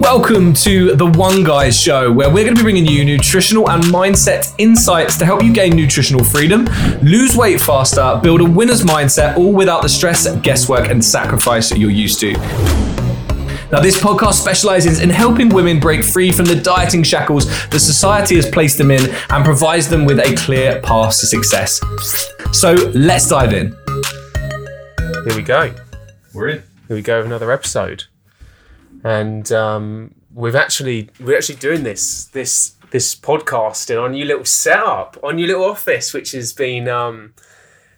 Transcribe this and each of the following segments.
Welcome to the One Guys Show, where we're going to be bringing you nutritional and mindset insights to help you gain nutritional freedom, lose weight faster, build a winner's mindset, all without the stress, guesswork, and sacrifice that you're used to. Now, this podcast specializes in helping women break free from the dieting shackles that society has placed them in and provides them with a clear path to success. So, let's dive in. Here we go. We're in. Here we go. Another episode, and um, we've actually we're actually doing this this this podcast in our new little setup, our new little office, which has been um,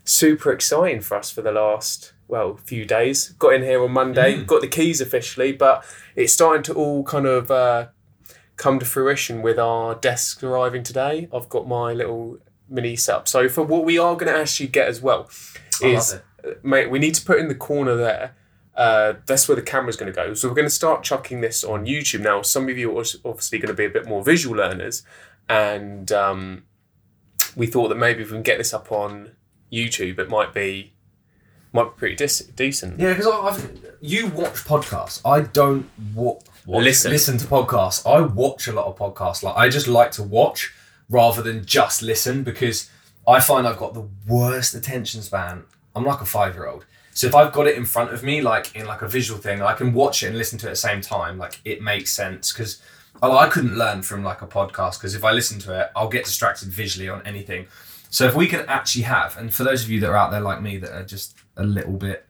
super exciting for us for the last well few days. Got in here on Monday, got the keys officially, but it's starting to all kind of uh, come to fruition with our desks arriving today. I've got my little mini setup. So for what we are going to actually get as well is uh, mate, we need to put in the corner there. Uh, that's where the camera's going to go. So we're going to start chucking this on YouTube now. Some of you are obviously going to be a bit more visual learners, and um, we thought that maybe if we can get this up on YouTube, it might be might be pretty dis- decent. Yeah, because I've you watch podcasts. I don't wa- watch, Listen. listen to podcasts. I watch a lot of podcasts. Like I just like to watch rather than just listen because I find I've got the worst attention span. I'm like a five year old. So if I've got it in front of me, like in like a visual thing, I can watch it and listen to it at the same time. Like it makes sense because I couldn't learn from like a podcast because if I listen to it, I'll get distracted visually on anything. So if we can actually have, and for those of you that are out there like me that are just a little bit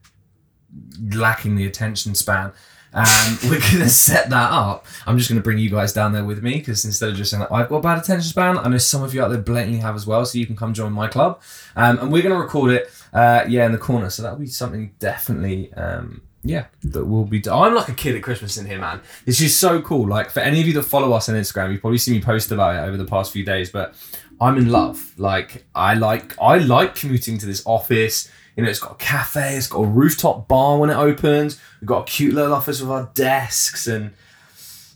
lacking the attention span, um, we're gonna set that up. I'm just gonna bring you guys down there with me because instead of just saying that I've got a bad attention span, I know some of you out there blatantly have as well. So you can come join my club, um, and we're gonna record it, uh, yeah, in the corner. So that'll be something definitely. Um, yeah, that will be. I'm like a kid at Christmas in here, man. It's just so cool. Like for any of you that follow us on Instagram, you've probably seen me post about it over the past few days. But I'm in love. Like I like I like commuting to this office. You know, it's got a cafe, it's got a rooftop bar when it opens. We've got a cute little office with our desks, and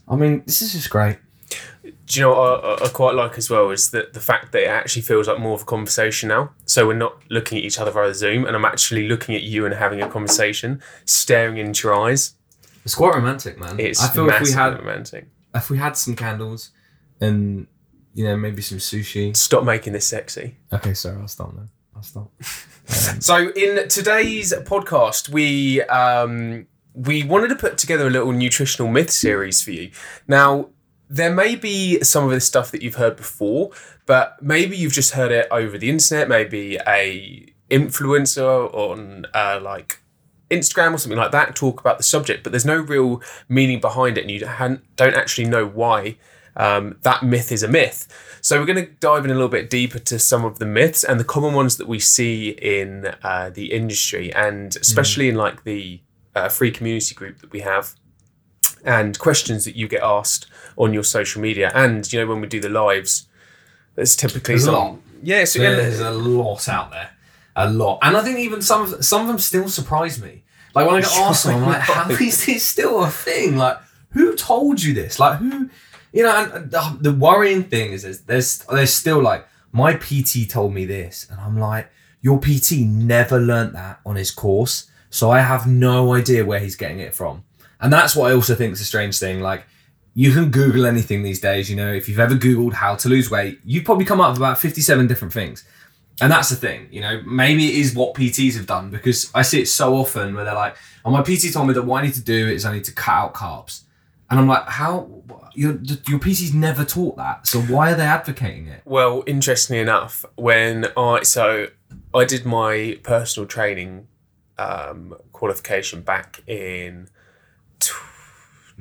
I mean, this is just great. Do you know what I, I- quite like as well is that the fact that it actually feels like more of a conversation now. So we're not looking at each other via Zoom, and I'm actually looking at you and having a conversation, staring into your eyes. It's quite romantic, man. It's I feel if we massively had romantic. if we had some candles and you know maybe some sushi. Stop making this sexy. Okay, sorry, I'll stop now. I'll stop. So in today's podcast, we um, we wanted to put together a little nutritional myth series for you. Now, there may be some of this stuff that you've heard before, but maybe you've just heard it over the internet. Maybe a influencer on uh, like Instagram or something like that talk about the subject, but there's no real meaning behind it, and you don't actually know why um, that myth is a myth. So we're going to dive in a little bit deeper to some of the myths and the common ones that we see in uh, the industry, and especially in like the uh, free community group that we have, and questions that you get asked on your social media, and you know when we do the lives, there's typically There's a some. lot. Yes, There's a lot out there, a lot, and I think even some of some of them still surprise me. Like when I get asked I'm like, how is this still a thing? Like, who told you this? Like, who, you know? And the, the worrying thing is, is there's there's still like my PT told me this, and I'm like, your PT never learnt that on his course, so I have no idea where he's getting it from. And that's what I also think is a strange thing. Like, you can Google anything these days. You know, if you've ever Googled how to lose weight, you've probably come up with about 57 different things. And that's the thing, you know, maybe it is what PTs have done because I see it so often where they're like, oh, my PT told me that what I need to do is I need to cut out carbs. And I'm like, how? Your, your PT's never taught that. So why are they advocating it? Well, interestingly enough, when I so I did my personal training um, qualification back in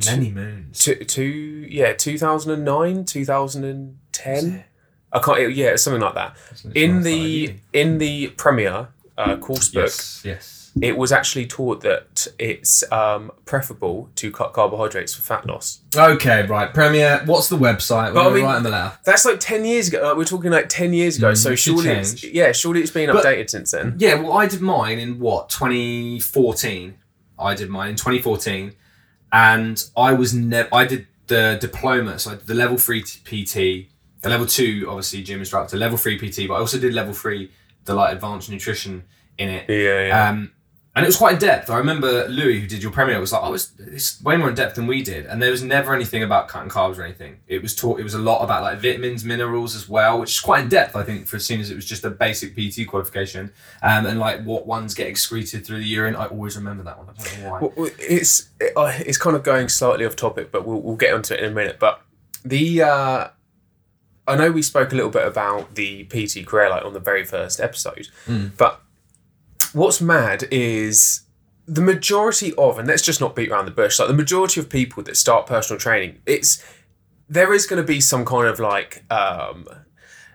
Many moons. two, two yeah two thousand and nine two thousand and ten. I can't yeah something like that. In the in the Premier uh, course book, Yes, yes. It was actually taught that it's um, preferable to cut carbohydrates for fat loss. Okay, right. Premier, what's the website? We're mean- right on the left. That's like ten years ago. Like, we're talking like ten years ago. Mm, so surely, it's, yeah, surely it's been But- updated since then. Yeah, well, I did mine in what 2014. I did mine in 2014, and I was never. I did the diploma, so I did the level three PT, the level two, obviously gym instructor, level three PT, but I also did level three, the like advanced nutrition in it. Yeah, yeah. Um, and it was quite in depth. I remember Louis, who did your Premier, was like, "Oh, it's, it's way more in depth than we did." And there was never anything about cutting carbs or anything. It was taught. It was a lot about like vitamins, minerals as well, which is quite in depth. I think for as soon as it was just a basic PT qualification, um, and like what ones get excreted through the urine. I always remember that one. I don't know why. Well, it's it, uh, it's kind of going slightly off topic, but we'll we'll get onto it in a minute. But the uh, I know we spoke a little bit about the PT career like on the very first episode, but what's mad is the majority of, and let's just not beat around the bush, like the majority of people that start personal training, it's there is going to be some kind of like um,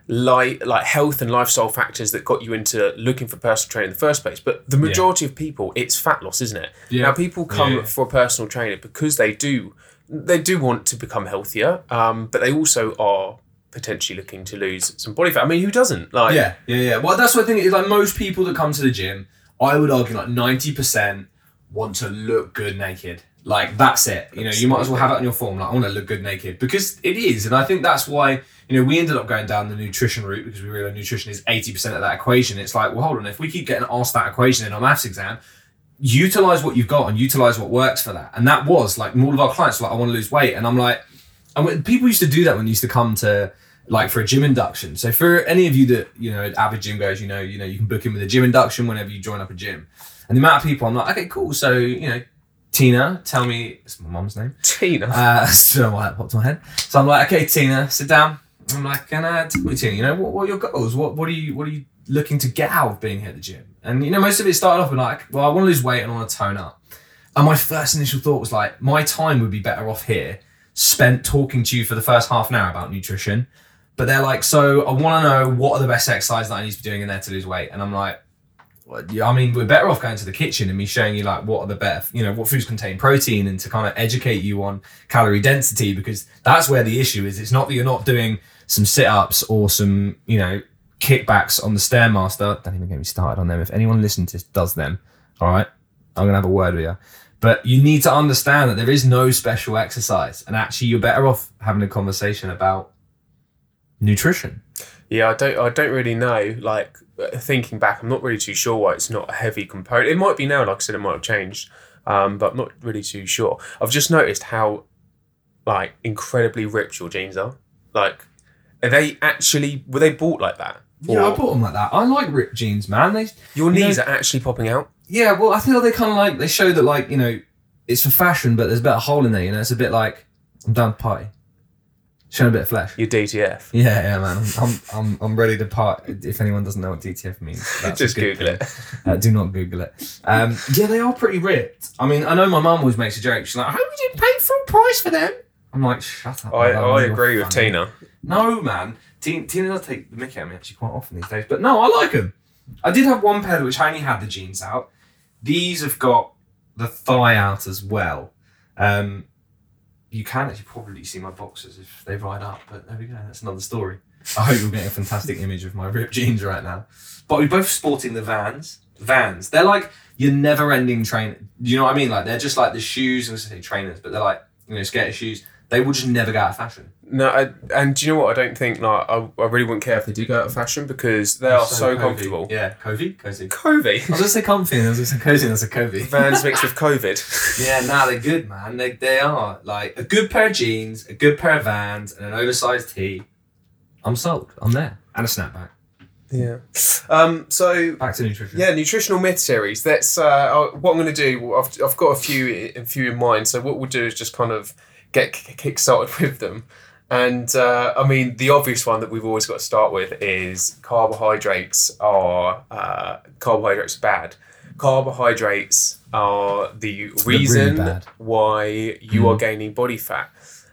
light like health and lifestyle factors that got you into looking for personal training in the first place but the majority of people it's fat loss isn't it Yeah. now people come Yeah. for a personal trainer because they do they do want to become healthier um, but they also are potentially looking to lose some body fat i mean who doesn't like Yeah, yeah, yeah. Well, that's what I think. Is like most people that come to the gym, I would argue like ninety percent want to look good naked. Like that's it. You know, you might as well have it on your form. Like I want to look good naked because it is, and I think that's why you know we ended up going down the nutrition route because we realized nutrition is eighty percent of that equation. It's like, well, hold on, if we keep getting asked that equation in our maths exam, utilize what you've got and utilize what works for that. And that was like all of our clients were like, I want to lose weight, and I'm like, and when, people used to do that when they used to come to like for a gym induction. So for any of you that you know avid gym goers, you know you know you can book in with a gym induction whenever you join up a gym. And the amount of people I'm like, okay, cool. So you know, Tina, tell me, it's my mom's name. tina Uh, so why that popped my head. So I'm like, okay, Tina, sit down. I'm like, can I tell me, Tina, you know, what, what are your goals? What what are you what are you looking to get out of being here at the gym? And you know, most of it started off with like, well, I want to lose weight and I want to tone up. And my first initial thought was like, my time would be better off here, spent talking to you for the first half an hour about nutrition. But they're like, so I want to know what are the best exercises that I need to be doing in there to lose weight. And I'm like, well, I mean, we're better off going to the kitchen and me showing you like what are the better, you know, what foods contain protein and to kind of educate you on calorie density because that's where the issue is. It's not that you're not doing some sit ups or some, you know, kickbacks on the Stairmaster. Don't even get me started on them. If anyone listening to this does them, all right, I'm going to have a word with you. But you need to understand that there is no special exercise. And actually, you're better off having a conversation about nutrition. Yeah, I don't. I don't really know. Like thinking back, I'm not really too sure why it's not a heavy component. It might be now. Like I said, it might have changed, um, but I'm not really too sure. I've just noticed how, like, incredibly ripped your jeans are. Like, are they actually were they bought like that? Yeah, I Or bought them like that. I like ripped jeans, man. They your you know- knees are actually popping out. Yeah, well, I feel they kind of like they show that like you know it's for fashion, but there's a bit of hole in there. You know, it's a bit like I'm down to party, showing a bit of flesh. Your DTF. Yeah, yeah, man. I'm I'm I'm, ready to part. If anyone doesn't know what DTF means, Just Google thing. Uh, do not Google it. Um, yeah, they are pretty ripped. I mean, I know my mum always makes a joke. She's like, "How hope you pay full price for them." I'm like, "Shut up." I, man, I agree with funny." Tina. No, man. Tina, Tina does take the mickey out of me actually quite often these days. But no, I like them. I did have one pair which I only had the jeans out. These have got the thigh out as well. Um, you can actually probably see my boxers if they ride up, but there we go. That's another story. I hope you're getting a fantastic image of my ripped jeans right now. But we're both sporting the Vans. Vans. They're like your never-ending train. You know what I mean? Like they're just like the shoes. Gonna say trainers, but they're like you know skater shoes. They will just never go out of fashion. No, I, and do you know what? I don't think like I, I really wouldn't care if they do go out of fashion because they are so, cozy. comfortable. Yeah, cozy, cozy. Covey. I was gonna say comfy, and I was gonna say cozy, and I said cozy. Vans mixed with COVID. Yeah, nah, they're good, man. They, they are like a good pair of jeans, a good pair of Vans, and an oversized tee. I'm sold. I'm there, and a snapback. Yeah. Um. So Back to nutrition. yeah, nutritional myth series. That's uh, uh, what I'm going to do. I've, I've got a few a few in mind. So what we'll do is just kind of get kick started with them. And uh, I mean, the obvious one that we've always got to start with is carbohydrates are uh, carbohydrates are bad. Carbohydrates are the reason bad. why you are gaining body fat.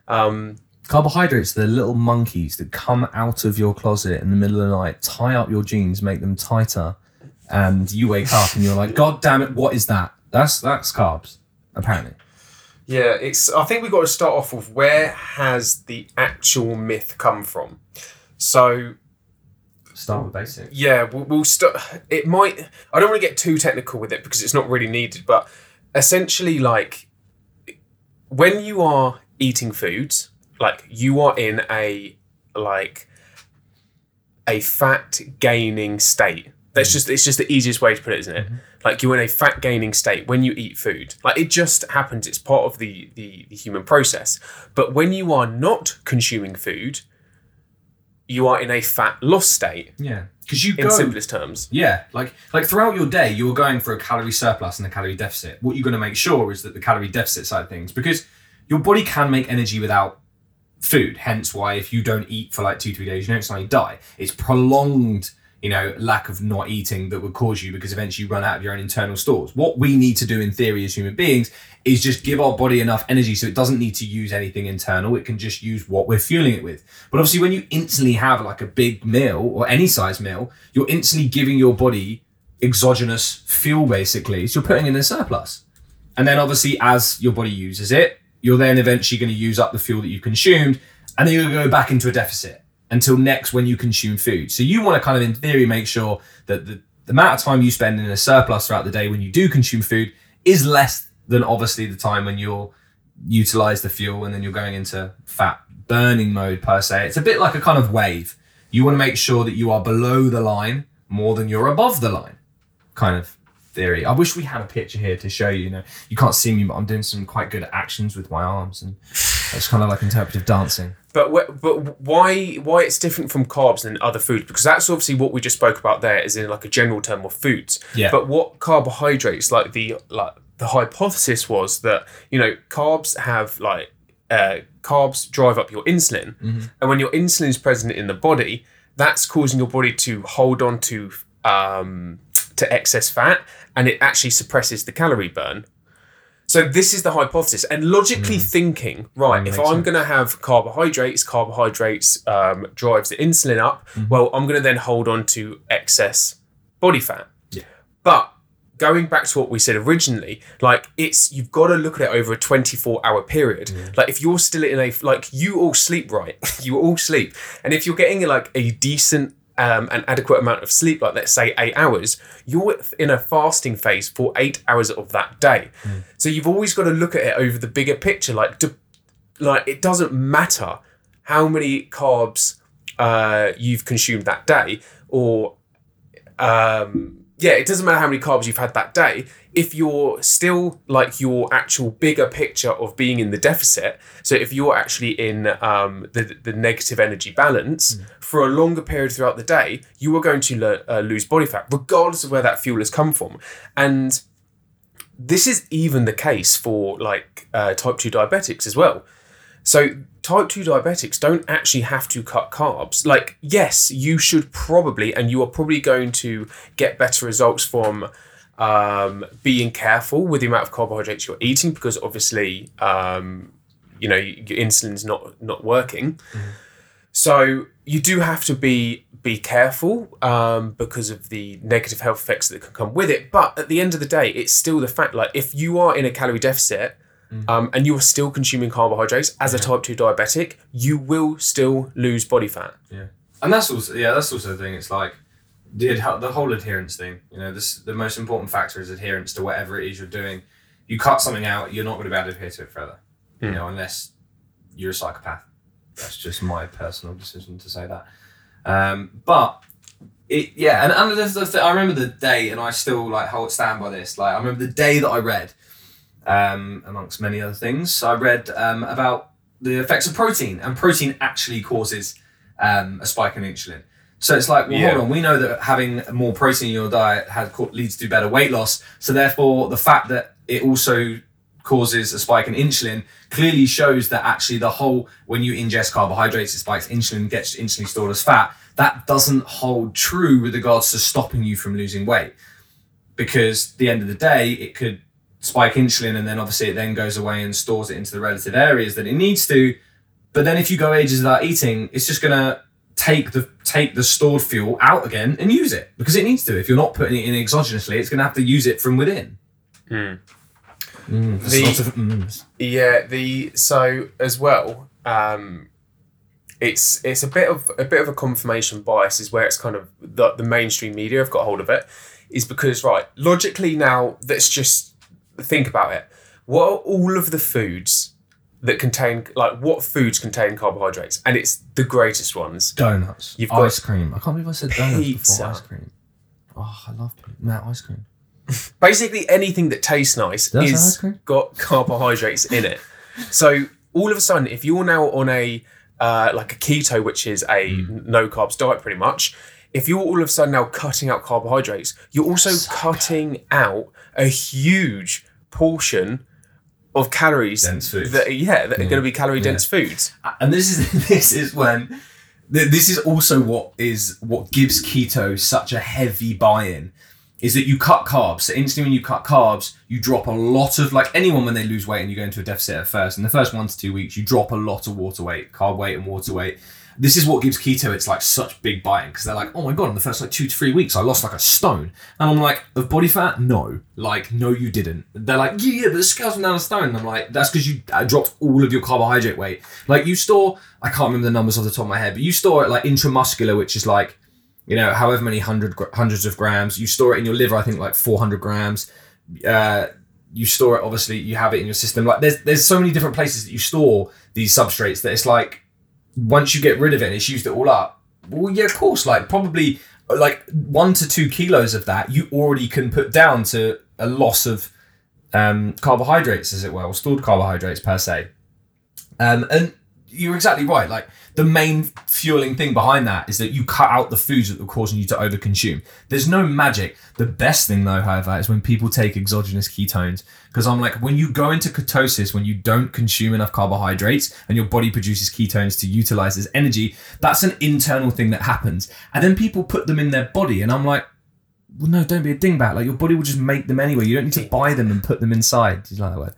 Um, Carbohydrates, they're little monkeys that come out of your closet in the middle of the night, tie up your jeans, make them tighter, and you wake up and you're like, God damn it, what is that? That's that's carbs, apparently. Yeah, it's. I think we've got to start off with where has the actual myth come from. So Start with basics. yeah, we'll, we'll start. It might. I don't want to get too technical with it because it's not really needed. But essentially, like when you are eating foods, like you are in a like a fat gaining state. That's mm. just it's just the easiest way to put it, isn't it? Mm-hmm. Like you're in a fat gaining state when you eat food. Like it just happens. It's part of the, the the human process. But when you are not consuming food, you are in a fat loss state. Yeah, because you In go. simplest terms. Yeah, like like throughout your day, you're going for a calorie surplus and a calorie deficit. What you're going to make sure is that the calorie deficit side of things, because your body can make energy without food. Hence, why if you don't eat for like two three days, you don't suddenly die. It's prolonged, you know, lack of not eating that would cause you because eventually you run out of your own internal stores. What we need to do in theory as human beings is just give our body enough energy so it doesn't need to use anything internal. It can just use what we're fueling it with. But obviously, when you instantly have like a big meal or any size meal, you're instantly giving your body exogenous fuel basically. So you're putting in a surplus. And then obviously, as your body uses it, you're then eventually going to use up the fuel that you've consumed, and then you're going to go back into a deficit until next when you consume food. So you want to kind of, in theory, make sure that the, the amount of time you spend in a surplus throughout the day when you do consume food is less than obviously the time when you'll utilize the fuel and then you're going into fat burning mode per se. It's a bit like a kind of wave. You want to make sure that you are below the line more than you're above the line kind of theory. I wish we had a picture here to show you. You know, you can't see me, but I'm doing some quite good actions with my arms, and it's kind of like interpretive dancing. But wh- but why why it's different from carbs than other foods? Because that's obviously what we just spoke about there, is in like a general term of foods. Yeah. But what carbohydrates, like the like the hypothesis was that you know carbs have like uh, carbs drive up your insulin, and when your insulin is present in the body, that's causing your body to hold on to um, to excess fat, and it actually suppresses the calorie burn. So this is the hypothesis, and logically thinking, right? if I'm going to have carbohydrates, carbohydrates um, drives the insulin up. Well, I'm going to then hold on to excess body fat. Yeah. But going back to what we said originally, like it's you've got to look at it over a 24 hour period. Like if you're still in a like you all sleep right, you all sleep, and if you're getting like a decent um, an adequate amount of sleep, like let's say eight hours, you're in a fasting phase for eight hours of that day. So you've always got to look at it over the bigger picture. Like, do, like it doesn't matter how many carbs uh, you've consumed that day, or um, yeah, it doesn't matter how many carbs you've had that day. If you're still like your actual bigger picture of being in the deficit, so if you're actually in um, the the negative energy balance for a longer period throughout the day, you are going to uh, lose body fat, regardless of where that fuel has come from, and this is even the case for like uh, type 2 diabetics as well. So type 2 diabetics don't actually have to cut carbs like yes you should probably and you are probably going to get better results from um, being careful with the amount of carbohydrates you're eating because obviously um, you know your insulin's not not working so you do have to be be careful um, because of the negative health effects that can come with it. But at the end of the day, it's still the fact. Like if you are in a calorie deficit um, and you are still consuming carbohydrates as a type two diabetic, you will still lose body fat. Yeah, and that's also yeah, that's also the thing. It's like the adhe- the whole adherence thing. You know, this the most important factor is adherence to whatever it is you're doing. You cut something out, you're not going to be able to adhere to it further. You know, unless you're a psychopath. That's just my personal decision to say that. Um, but it yeah, and, and the, the, the, I remember the day, and I still like hold stand by this. Like I remember the day that I read, um, amongst many other things, I read um, about the effects of protein, and protein actually causes um, a spike in insulin. So it's like, well, Yeah. hold on. We know that having more protein in your diet has leads to better weight loss. So therefore, the fact that it also causes a spike in insulin clearly shows that actually the whole when you ingest carbohydrates, it spikes insulin, gets insulin stored as fat. That doesn't hold true with regards to stopping you from losing weight, because at the end of the day, it could spike insulin and then obviously it then goes away and stores it into the relative areas that it needs to. But then if you go ages without eating, it's just gonna take the take the stored fuel out again and use it because it needs to. If you're not putting it in exogenously, it's gonna have to use it from within. Mm, there's The- of mm. Yeah, the so as well, um, it's it's a bit of a bit of a confirmation bias is where it's kind of the, the mainstream media have got hold of it is because right logically now let's just think about it. What are all of the foods that contain like what foods contain carbohydrates? And it's the greatest ones. donuts, You've got ice cream. I can't believe I said donuts pizza. before ice cream. Oh, I love Matt ice cream. Basically, anything that tastes nice Does is got carbohydrates in it. So all of a sudden, if you're now on a uh, like a keto, which is a Hmm. no carbs diet, pretty much. If you're all of a sudden now cutting out carbohydrates, you're also cutting out a huge portion of calories. Dense foods. That, yeah, that are going to be mm. calorie dense foods. and this is this is when this is also what is what gives keto such a heavy buy-in is that you cut carbs so instantly when you cut carbs you drop a lot of like anyone when they lose weight and you go into a deficit at first in the first one to two weeks you drop a lot of water weight carb weight and water weight this is what gives keto its like such big buy-in because they're like oh my god in the first like two to three weeks i lost like a stone. And i'm like of body fat? No. Like no you didn't. They're like yeah yeah but the scales went down a stone. And i'm like that's because you uh, dropped all of your carbohydrate weight. Like you store i can't remember the numbers off the top of my head but you store it like intramuscular which is like you know however many hundred hundreds of grams. You store it in your liver i think like 400 grams. Uh you store it obviously you have it in your system. Like there's there's so many different places that you store these substrates that it's like once you get rid of it and it's used it all up, well, yeah, of course, like probably like one to two kilos of that you already can put down to a loss of um, carbohydrates, as it were, or stored carbohydrates per se. Um, and you're exactly right. Like the main fueling thing behind that is that you cut out the foods that are causing you to overconsume. There's no magic. The best thing though, however, is when people take exogenous ketones. Because I'm like, when you go into ketosis, when you don't consume enough carbohydrates and your body produces ketones to utilize as energy, that's an internal thing that happens. And then people put them in their body, and I'm like, well, no, don't be a dingbat. Like your body will just make them anyway. You don't need to buy them and put them inside. Do you like that word?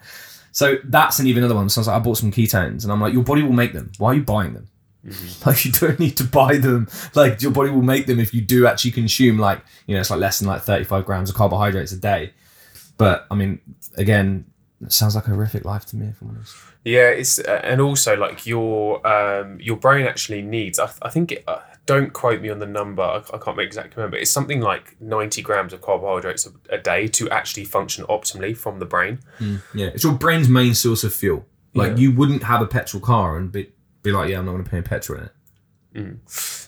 So that's an even another one. So I was like, I bought some ketones, and I'm like, your body will make them. Why are you buying them? Like you don't need to buy them. Like your body will make them if you do actually consume like you know it's like less than like 35 grams of carbohydrates a day. But I mean, again, it sounds like a horrific life to me. If I'm honest. Yeah, it's uh, and also like your um your brain actually needs. I, I think it, uh, don't quote me on the number. I, I can't make exactly remember. It's something like ninety grams of carbohydrates a, a day to actually function optimally from the brain. Mm, yeah, it's your brain's main source of fuel. Like Yeah. you wouldn't have a petrol car and be be like, yeah, I'm not going to pay petrol in it. Mm.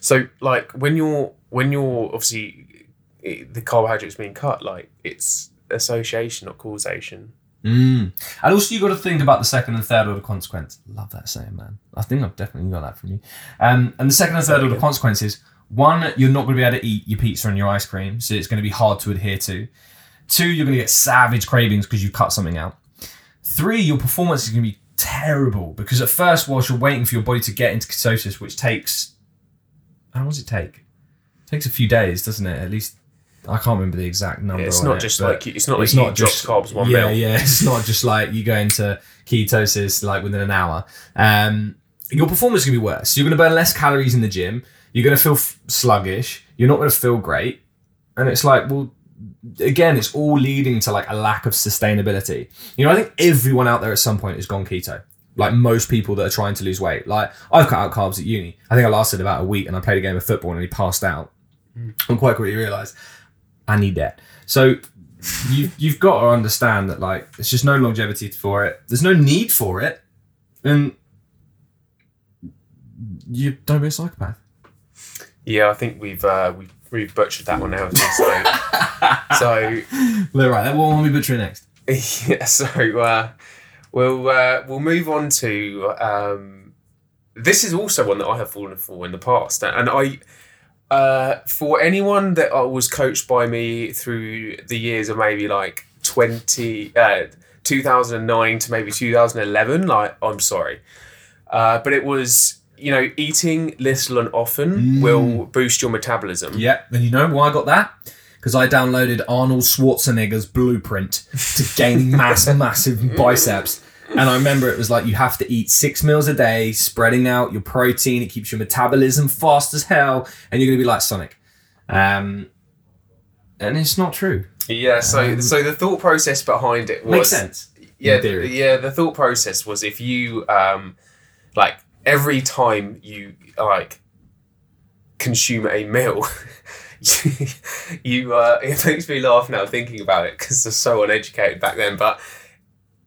So like when you're when you're obviously it, the carbohydrates being cut, like it's association, not causation. Mm. And also, you got to think about the second and third order consequence. Love that saying, man. I think I've definitely got that from you. Um, and the second and third order consequences one, you're not going to be able to eat your pizza and your ice cream, so it's going to be hard to adhere to. Two, you're going to get savage cravings because you cut something out. Three, your performance is going to be terrible because at first, whilst you're waiting for your body to get into ketosis, which takes how long does it take? It takes a few days, doesn't it? At least I can't remember the exact number. it's on not it, just but- like you- it's not like you drop carbs one yeah, meal. yeah. It's not just like you go into ketosis like within an hour. Um, your performance is gonna be worse. You're gonna burn less calories in the gym. You're gonna feel f- sluggish. You're not gonna feel great. And it's like, well, again, it's all leading to like a lack of sustainability. You know, I think everyone out there at some point has gone keto. Like most people that are trying to lose weight. Like I've cut out carbs at uni. I think I lasted about a week and I played a game of football and he passed out. And quite quickly realised I need that. So you you've got to understand that like there's just no longevity for it. There's no need for it, and you don't be a psychopath. Yeah, I think we've uh, we've we've butchered that one out. So, so Well, right. What will we butcher next? yeah, so uh, we'll uh, we'll move on to um, this is also one that I have fallen for in the past, and I uh, for anyone that uh, was coached by me through the years of maybe like twenty. Uh, 2009 to maybe 2011 like i'm sorry uh, but it was you know eating little and often will boost your metabolism Yeah, and you know why I got that? Because I downloaded Arnold Schwarzenegger's blueprint to gain mass, massive biceps. And I remember it was like you have to eat six meals a day, spreading out your protein. It keeps your metabolism fast as hell, and you're gonna be like Sonic. Um, and it's not true. Yeah, so so the thought process behind it was Makes sense. Yeah, theory. yeah. The thought process was if you um, like every time you like consume a meal, you, you uh, it makes me laugh now thinking about it because they're so uneducated back then, but.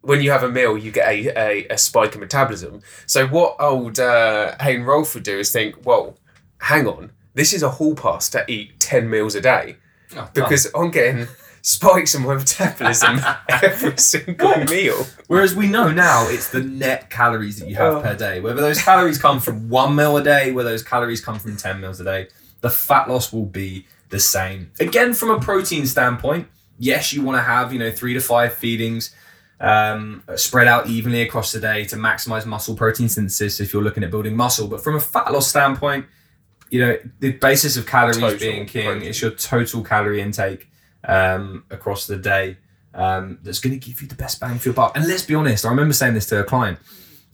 When you have a meal, you get a, a, a spike in metabolism. So what old uh, Hayden Rolfe would do is think, well, hang on, this is a hall pass to eat ten meals a day Oh, because I'm getting spikes in my metabolism every single meal. Whereas we know now it's the net calories that you have Oh. per day. Whether those calories come from one meal a day, whether those calories come from 10 meals a day, the fat loss will be the same. Again, from a protein standpoint, yes, you want to have, you know, three to five feedings um, spread out evenly across the day to maximize muscle protein synthesis if you're looking at building muscle. But from a fat loss standpoint, you know, the basis of calories Total being king, protein. it's your total calorie intake um, across the day um, that's going to give you the best bang for your buck. And let's be honest, I remember saying this to a client.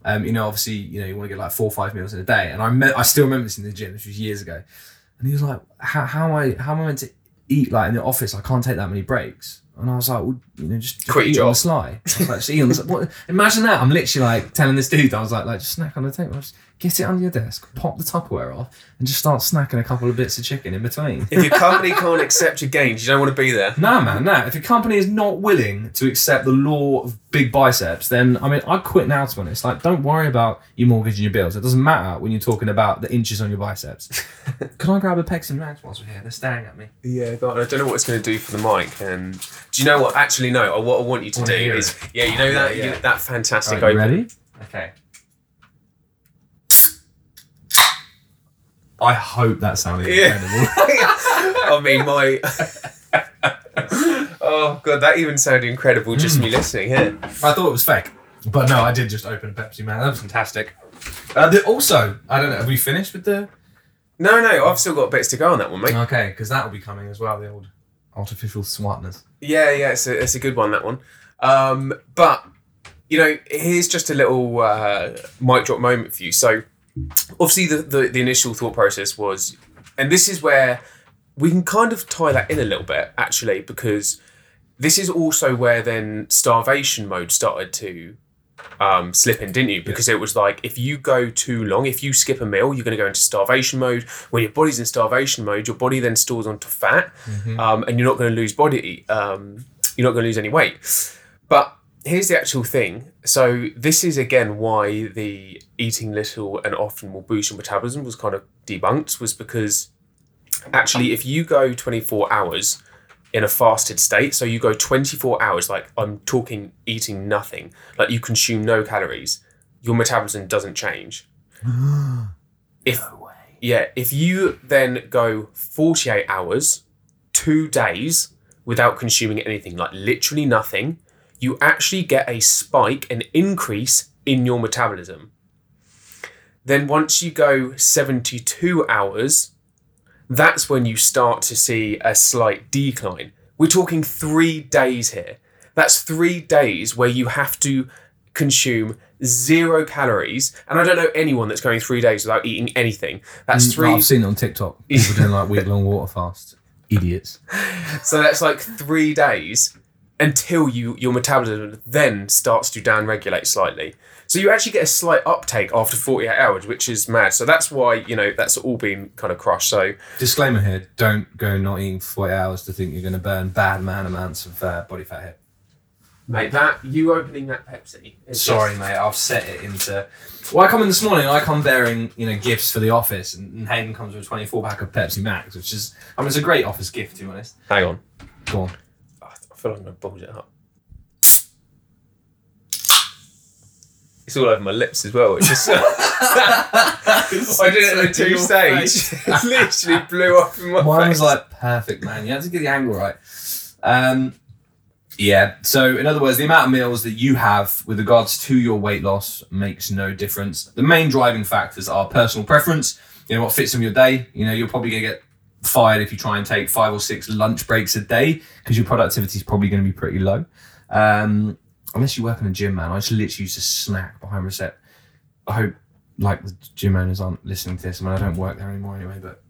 Um, you know, obviously, you know, you want to get like four or five meals in a day, and I me- I still remember this in the gym. This was years ago, and he was like, "How how am I how am I meant to eat like in the office? I can't take that many breaks." And I was like, well, you know, just, just Quit your eat on the job. sly. I was like, just eat on the sly. What? Imagine that. I'm literally like telling this dude, I was like, like just snack on the table. Just get it under your desk, pop the Tupperware off, and just start snacking a couple of bits of chicken in between. If your company can't accept your gains, you don't want to be there. Nah, man, nah. If your company is not willing to accept the law of big biceps, then I mean, I'd quit now. To be honest, like, don't worry about your mortgage and your bills. It doesn't matter when you're talking about the inches on your biceps. Can I grab a and Max whilst we're here? They're staring at me. Yeah, God, I don't know what it's going to do for the mic. And do you know what? Actually, no. What I want you to do is, yeah, you know that Yeah, yeah. You, that fantastic Right, you open. ready? Okay. I hope that sounded Yeah. incredible. I mean, my. oh god, that even sounded incredible just Mm. me listening here. I thought it was fake, but no, I did just open a Pepsi Man. That was fantastic. Uh, the, also, I don't know. Have we finished with the? No, no, I've still got bits to go on that one, mate. Okay, because that will be coming as well. The old artificial smartness. Yeah, yeah, it's a, it's a good one that one. Um, but you know, here's just a little uh, mic drop moment for you. So, obviously, the, the the initial thought process was, and this is where we can kind of tie that in a little bit actually, because this is also where then starvation mode started to um, slip in, didn't you? Because it was like if you go too long, if you skip a meal, you're going to go into starvation mode. When your body's in starvation mode, your body then stores onto fat, um, and you're not going to lose body. Um, you're not going to lose any weight. But here's the actual thing. So this is again why the eating little and often will boost your metabolism was kind of debunked. Was because actually, if you go 24 hours in a fasted state, so you go 24 hours, like I'm talking eating nothing, like you consume no calories, your metabolism doesn't change. if yeah, if you then go 48 hours, two days without consuming anything, like literally nothing, you actually get a spike, an increase in your metabolism. Then once you go 72 hours, that's when you start to see a slight decline. We're talking three days here. That's three days where you have to consume zero calories. And I don't know anyone that's going three days without eating anything. That's mm, three. I've seen it on TikTok. People doing like week long water fast. Idiots. So that's like three days until you your metabolism then starts to downregulate slightly. So you actually get a slight uptake after 48 hours, which is mad. So that's why, you know, that's all been kind of crushed. So Disclaimer here: Don't go not eating for 40 hours to think you're going to burn bad man amounts of uh, body fat here. mate, that you opening that Pepsi. is Sorry, just- mate. I've set it into. Well, I come in this morning. I come bearing you know gifts for the office, and, and Hayden comes with a 24 pack of Pepsi Max, which is I mean it's a great office gift to be honest. Hang on. Go on. I feel like I'm gonna bulge it up. It's all over my lips as well. It's just I did it in the two stage. It literally blew off in my Mine was like perfect, man. You had to get the angle right. Um, yeah. So, in other words, the amount of meals that you have with regards to your weight loss makes no difference. The main driving factors are personal preference. You know what fits in your day. You know you're probably gonna get fired if you try and take five or six lunch breaks a day because your productivity is probably going to be pretty low. Um, unless you work in a gym, man. I just literally used to snack behind reset. I hope like the gym owners aren't listening to this. I mean, I don't work there anymore anyway, but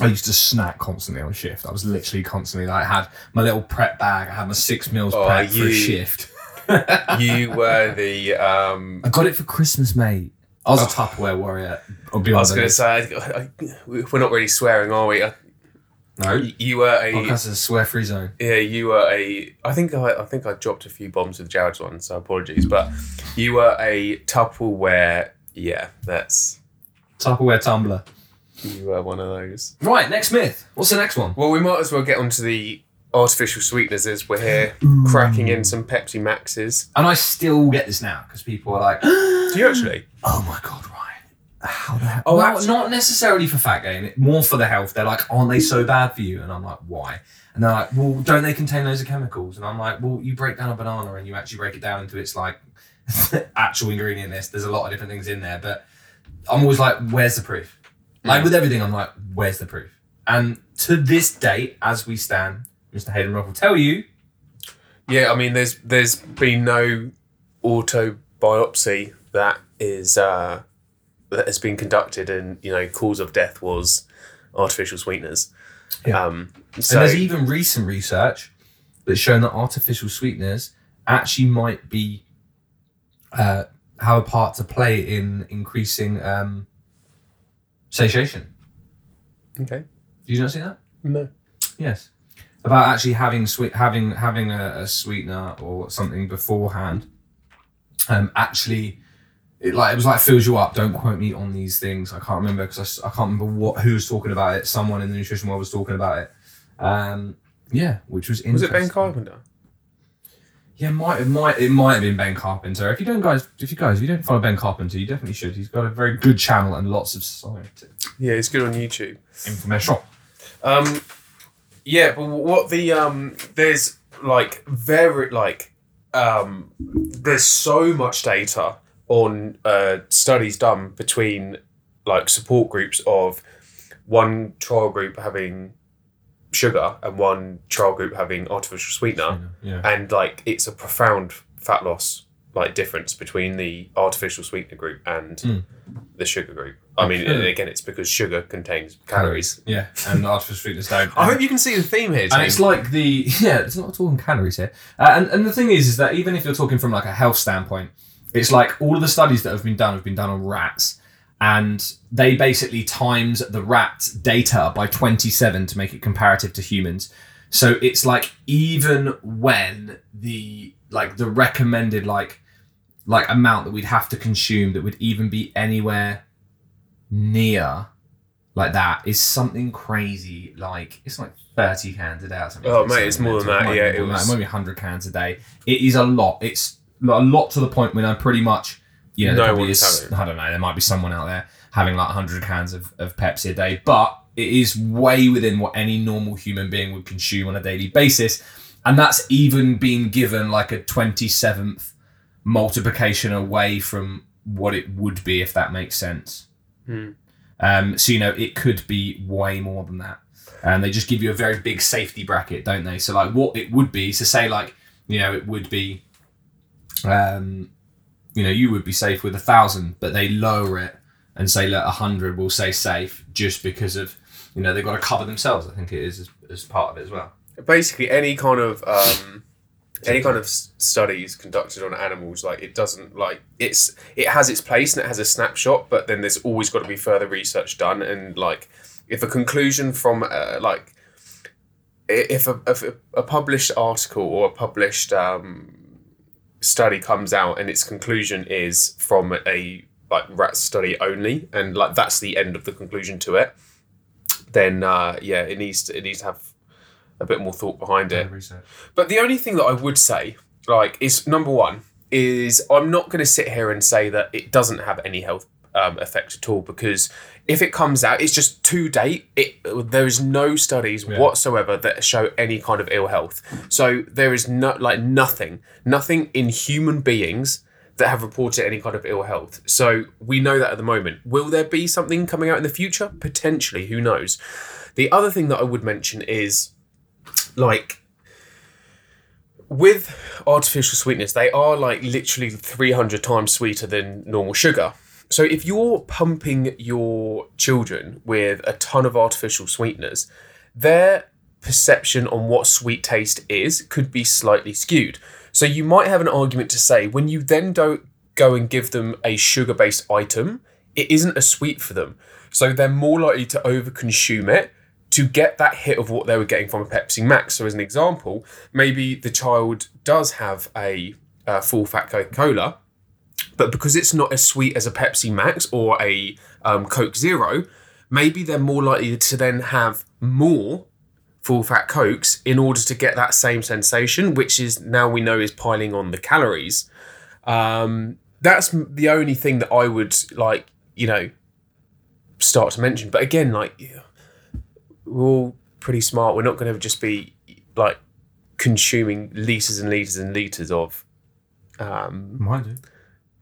I used to snack constantly on shift. I was literally constantly like, I had my little prep bag. I had my six meals Oh, prep for you- a shift. you were the um I got it for Christmas, mate. I was a oh. Tupperware warrior. I'll be I was going to say, I, I, we're not really swearing, are we? I, no. you were a Podcast is a swear-free zone. yeah, you were a. I think I, I think I dropped a few bombs with Jared's one, so apologies. But you were a Tupperware. Yeah, that's Tupperware tumbler. You were one of those. Right, next myth. What's the next one? Well, we might as well get onto the artificial sweeteners we're here mm. cracking in some Pepsi Maxes. And I still get this now because people are like, Do you actually? "Oh my god, Ryan, how the hell?" Oh, well, actually- not necessarily for fat gain, more for the health. They're like, "Aren't they so bad for you?" And I'm like, "Why?" And they're like, "Well, don't they contain loads of chemicals?" And I'm like, "Well, you break down a banana and you actually break it down into its like actual ingredient list. There's a lot of different things in there, but I'm always like, where's the proof? Like mm. with everything, I'm like, where's the proof? And to this date, as we stand, Mr. Hayden Rolfe will tell you Yeah, I mean, there's there's been no auto biopsy that is uh, that has been conducted, and you know, cause of death was artificial sweeteners. Yeah. Um, And so there's even recent research that's shown that artificial sweeteners actually might be uh, have a part to play in increasing um, satiation. okay, Did you not see that? no, Yes. About actually having sweet having having a, a sweetener or something beforehand. Um, actually, it like it was like fills you up. Don't quote me on these things. I can't remember because I, I can't remember what who was talking about it. Someone in the nutrition world was talking about it. Um, yeah, which was was it Ben Carpenter? Yeah, might it might it might have been Ben Carpenter. If you don't guys, if you guys, if you don't follow Ben Carpenter, you definitely should. He's got a very good channel and lots of scientific Yeah, he's good on YouTube. information. Um, yeah, but what the um, there's like very like um, there's so much data on uh, studies done between like support groups of one trial group having sugar and one trial group having artificial sweetener, Yeah. and like it's a profound fat loss like difference between the artificial sweetener group and Mm. the sugar group. I mean, again, it's because sugar contains calories. Yeah, and artificial sweeteners don't. I hope you can see the theme here. and it's like the yeah, it's not talking calories here. Uh, and and the thing is, is that even if you're talking from like a health standpoint, it's like all of the studies that have been done have been done on rats, and they basically times the rat data by 27 to make it comparative to humans. So it's like even when the like the recommended like like amount that we'd have to consume that would even be anywhere near like that is something crazy. Like it's like thirty cans a day or something. Oh, It's mate, it's more than that, It yeah, it was- that. It might be hundred cans a day. It is a lot. It's a lot to the point when I'm pretty much you know No there probably one's is. I don't know. There might be someone out there having like hundred cans of, of Pepsi a day, but it is way within what any normal human being would consume on a daily basis, and that's even been given like a twenty seventh multiplication away from what it would be if that makes sense. Hmm. Um, so you know it could be way more than that, and they just give you a very big safety bracket, don't they? So like what it would be, so say like you know it would be, um, you know you would be safe with a thousand, but they lower it and say look a hundred will say safe just because of you know they've got to cover themselves. I think it is as, as part of it as well. basically any kind of um, any kind of studies conducted on animals like it doesn't like it's it has its place and it has a snapshot but then there's always got to be further research done and like if a conclusion from uh, like if a, if a, published article or a published um, study comes out and its conclusion is from a like rat study only and like that's the end of the conclusion to it then uh, yeah it needs to, it needs to have a bit more thought behind it but the only thing that I would say, like, is number one, is I'm not going to sit here and say that it doesn't have any health um, effect at all because if it comes out, it's just to date. It there is no studies whatsoever that show any kind of ill health. So there is no like nothing, nothing in human beings that have reported any kind of ill health. So we know that at the moment. Will there be something coming out in the future? Potentially, who knows? The other thing that I would mention is like with artificial sweetness, they are like literally 300 times sweeter than normal sugar. So if you're pumping your children with a ton of artificial sweeteners, their perception on what sweet taste is could be slightly skewed. So you might have an argument to say when you then don't go and give them a sugar based item, it isn't a sweet for them. So they're more likely to overconsume it to get that hit of what they were getting from a Pepsi Max. So, as an example, maybe the child does have a, uh full fat Coca Cola, but because it's not as sweet as a Pepsi Max or a um, Coke Zero, maybe they're more likely to then have more full fat cokes in order to get that same sensation, which is now we know is piling on the calories. Um, that's the only thing that I would like, you know, start to mention. But again, like we're all pretty smart. We're not going to just be like consuming liters and liters and liters of. Um, Might do.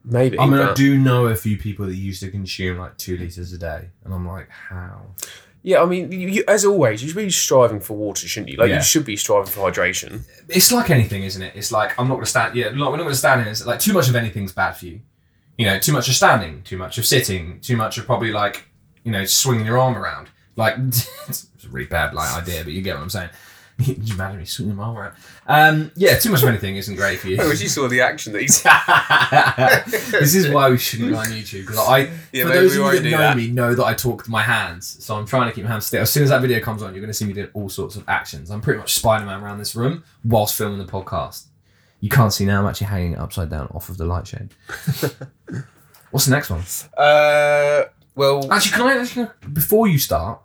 maybe. I mean, I do know a few people that used to consume like two liters a day, and I'm like, how? Yeah, I mean, you, you, as always, you should be striving for water, shouldn't you? Like Yeah. you should be striving for hydration. It's like anything, isn't it? It's like I'm not going to stand. Yeah, look, we're not going to stand in. It's like too much of anything's bad for you. You know, too much of standing, too much of sitting, too much of probably like you know swinging your arm around. Like it's a really bad like idea, but you get what I'm saying. you imagine me swinging my arm around. Um, yeah, too much of anything isn't great for you. I wish you saw the action that he's. this is why we shouldn't go on YouTube because I, Yeah, for those of you that know that. me, know that I talk with my hands. So I'm trying to keep my hands still. As soon as that video comes on, you're going to see me doing all sorts of actions. I'm pretty much Spider-Man around this room whilst filming the podcast. You can't see now. I'm actually hanging upside down off of the light shade. What's the next one? Uh, well, Actually, can I actually before you start?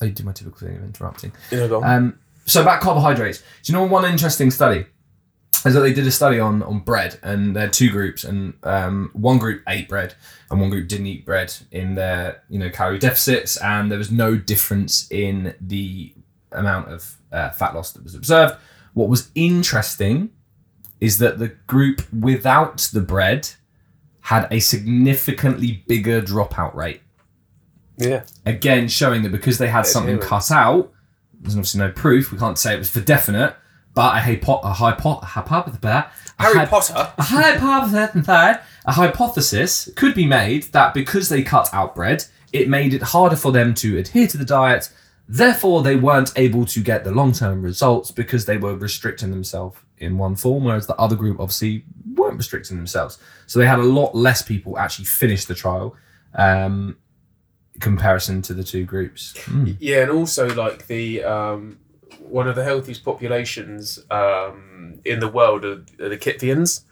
I do my typical thing of interrupting. you go on. Um, so about carbohydrates, do you know one interesting study? Is that they did a study on on bread, and there are two groups, and um, one group ate bread, and one group didn't eat bread in their you know calorie deficits, and there was no difference in the amount of uh, fat loss that was observed. What was interesting is that the group without the bread had a significantly bigger dropout rate yeah, again showing that because they had something cut out, there's obviously no proof. We can't say it was for definite, but a hypo- a hypo- hypo- Harry a Potter. a hypothesis, a hypothesis could be made that because they cut out bread, it made it harder for them to adhere to the diet. Therefore, they weren't able to get the long-term results because they were restricting themselves in one form, whereas the other group obviously weren't restricting themselves. So they had a lot less people actually finish the trial. Um, comparison to the two groups. Yeah, and also like the um, one of the healthiest populations um, in the world are, are the Kitavans,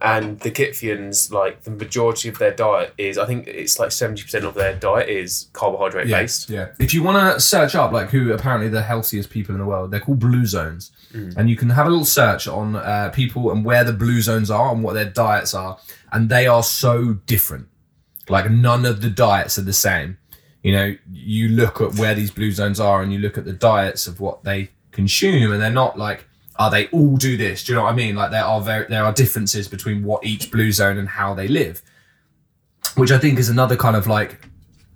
and the Kitavans like the majority of their diet is I think it's like seventy percent of their diet is carbohydrate based. Yeah. If you want to search up like who apparently the healthiest people in the world, they're called blue zones, and you can have a little search on uh, people and where the blue zones are and what their diets are, and they are so different. Like none of the diets are the same. You know, you look at where these blue zones are, and you look at the diets of what they consume, and they're not like. Are they all do this? Do you know what I mean? Like there are very there are differences between what each blue zone and how they live, which I think is another kind of like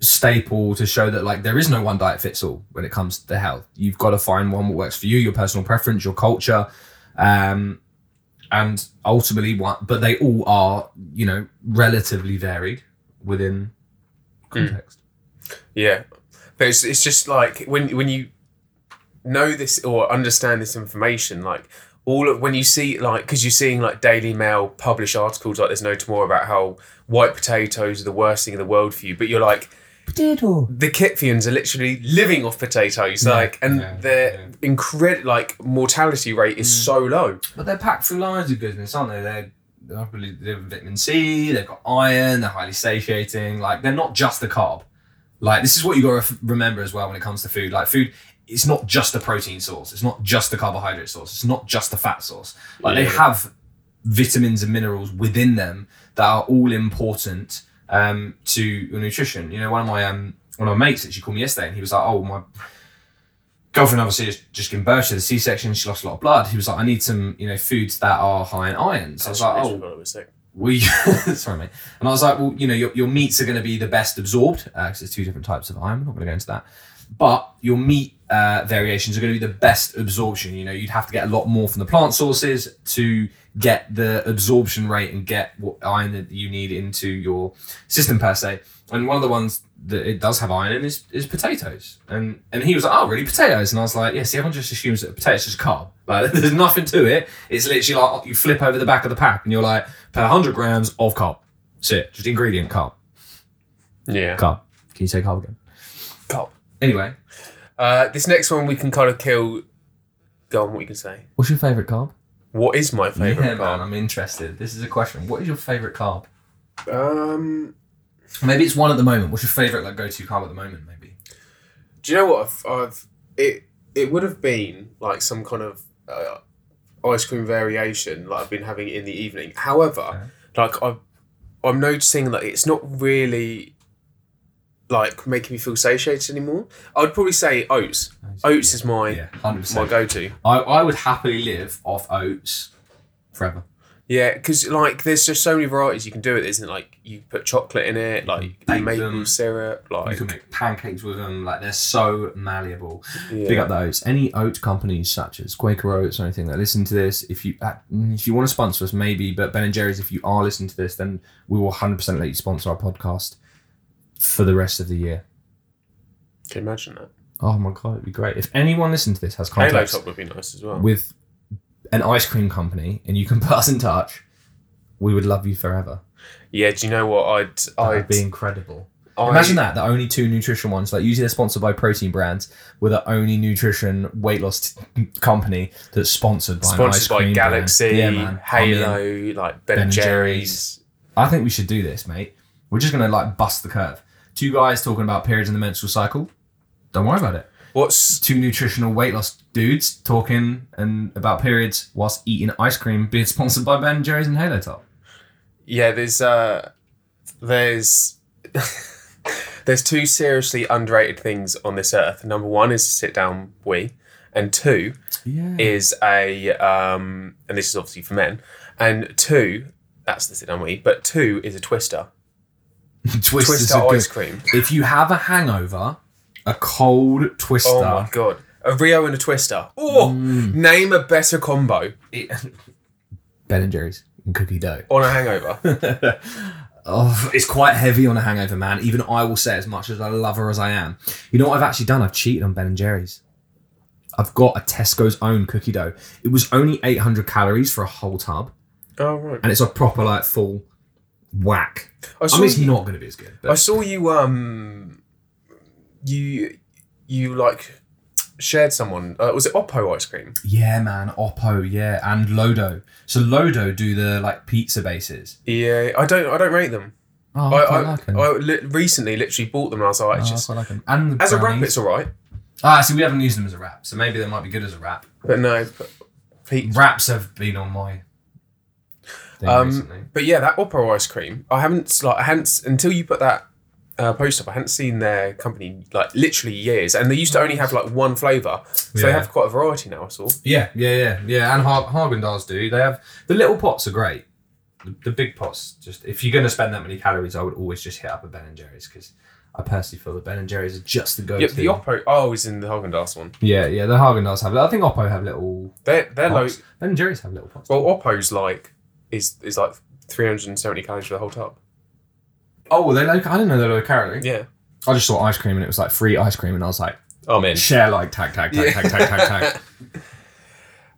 staple to show that like there is no one diet fits all when it comes to health. You've got to find one that works for you, your personal preference, your culture, um, and ultimately what. But they all are, you know, relatively varied within context. Yeah, but it's, it's just like when when you know this or understand this information, like all of when you see like because you're seeing like Daily Mail publish articles like there's no tomorrow about how white potatoes are the worst thing in the world for you, but you're like Potato. the Kitavans are literally living off potatoes, like, and yeah, their yeah. incredible like mortality rate is mm. so low. But they're packed full loads of goodness, aren't they? They're they probably they have vitamin C. They've got iron. They're highly satiating. Like they're not just a carb. Like this is what you got to remember as well when it comes to food. Like food, it's not just a protein source. It's not just a carbohydrate source. It's not just a fat source. Like they have vitamins and minerals within them that are all important um, to your nutrition. You know, one of my um, one of my mates actually called me yesterday, and he was like, "Oh, my girlfriend obviously has just given birth to the C-section. She lost a lot of blood. He was like, I need some, you know, foods that are high in iron. So I was like, oh, we, sorry, mate. And I was like, well, you know, your, your meats are going to be the best absorbed uh, because there's two different types of iron. We're not going to go into that. But your meat uh, variations are going to be the best absorption. You know, you'd have to get a lot more from the plant sources to get the absorption rate and get what iron that you need into your system per se. And one of the ones that it does have iron in is, is potatoes. And and he was like, oh, really, potatoes? And I was like, yeah, see, everyone just assumes that potatoes is just carb. Like, there's nothing to it. It's literally like you flip over the back of the pack and you're like, per 100 grams of carb. That's it. Just ingredient carb. Yeah. Carb. Can you say carb again? Carb. Anyway, Uh, this next one we can kind of kill. Go on, what you can say. what's your favourite carb? What is my favorite yeah, man, carb? I'm interested. This is a question. What is your favourite carb? Um, Maybe it's one at the moment. What's your favourite like go-to carb at the moment? Maybe. Do you know what I've, I've it it would have been like some kind of uh, ice cream variation like I've been having in the evening. However, like I I'm noticing that it's not really like making me feel satiated anymore. I'd probably say oats. Oats is my Yeah, hundred my go to. I, I would happily live off oats forever. Yeah, because like there's just so many varieties you can do with it, isn't it? Like you put chocolate in it, like you can Bake maple them. syrup, You can make pancakes with them. Like they're so malleable. yeah. Big up the oats. Any oat companies such as Quaker Oats or anything that listen to this, if you uh, if you want to sponsor us, maybe. But Ben and Jerry's, if you are listening to this, then we will hundred percent let you sponsor our podcast for the rest of the year. Can you imagine that? Oh my god, it'd be great if anyone listening to this has Halo contacts top would be nice as well. with an ice cream company and you can put us in touch. We would love you forever. Yeah, do you know what I'd That I'd be incredible. I, Imagine that the only two nutrition ones, like usually they're sponsored by protein brands, we're the only nutrition weight loss t- company that's sponsored by an ice sponsored by cream Galaxy, brand. Yeah, man. In. Halo, like Ben, Ben and and Jerry's. I think we should do this, mate. We're just gonna like bust the curve. Two guys talking about periods in the menstrual cycle. Don't worry about it. What's Two nutritional weight loss dudes talking and about periods whilst eating ice cream, being sponsored by Ben Jerry's and Halo Top. yeah? There's uh, there's there's two seriously underrated things on this earth. Number one is sit down we, and two Yeah. is a um, and this is obviously for men. And two, that's the sit down we, but two is a twister. Twister good. ice cream. If you have a hangover, a cold twister. Oh my god. A Rio and a Twister. Oh, Mm. name a better combo it- ben and Jerry's and cookie dough. on a hangover. Oh, it's quite heavy on a hangover, man. Even I will say, as much as I love her as I am, you know what I've actually done? I've cheated on Ben and Jerry's. I've got a Tesco's own cookie dough. It was only 800 calories for a whole tub, oh right. and it's a proper like full whack. I I mean, it's you, not going to be as good. I saw you um you you like shared someone uh, was it Oppo ice cream? yeah, man, Oppo, yeah, and LoDough. So LoDough do the like pizza bases. Yeah, I don't I don't rate them. Oh, I, I, I, like 'em. I li- recently literally bought them and I was like, Oh, I just quite like 'em. And the as a wrap it's alright. Ah, see, we haven't used them as a wrap, so maybe they might be good as a wrap. But no, but, Wraps have been on my thing Um, recently. but yeah, that Oppo ice cream. I haven't like I hadn't until you put that uh, post up. I hadn't seen their company like literally years, and they used to only have like one flavor. So they have quite a variety now. I saw. Yeah, yeah, yeah, yeah. And Har- Haagen Dazs do. They have the little pots are great. The, the big pots, just if you're going to spend that many calories, I would always just hit up a Ben and Jerry's because I personally feel that Ben and Jerry's are just the go-to. Yep, the Oppo. Oh, is in the Haagen Dazs one. yeah, yeah. The Haagen Dazs have. it. I think Oppo have little They're they're pots. Ben and Jerry's have little pots. Well, Oppo's like is is like three hundred and seventy calories for the whole tub. oh, they like. I didn't know they were calorie. Yeah. I just saw ice cream and it was like free ice cream, and I was like, I'm in. share like tag tag tag tag tag tag tag.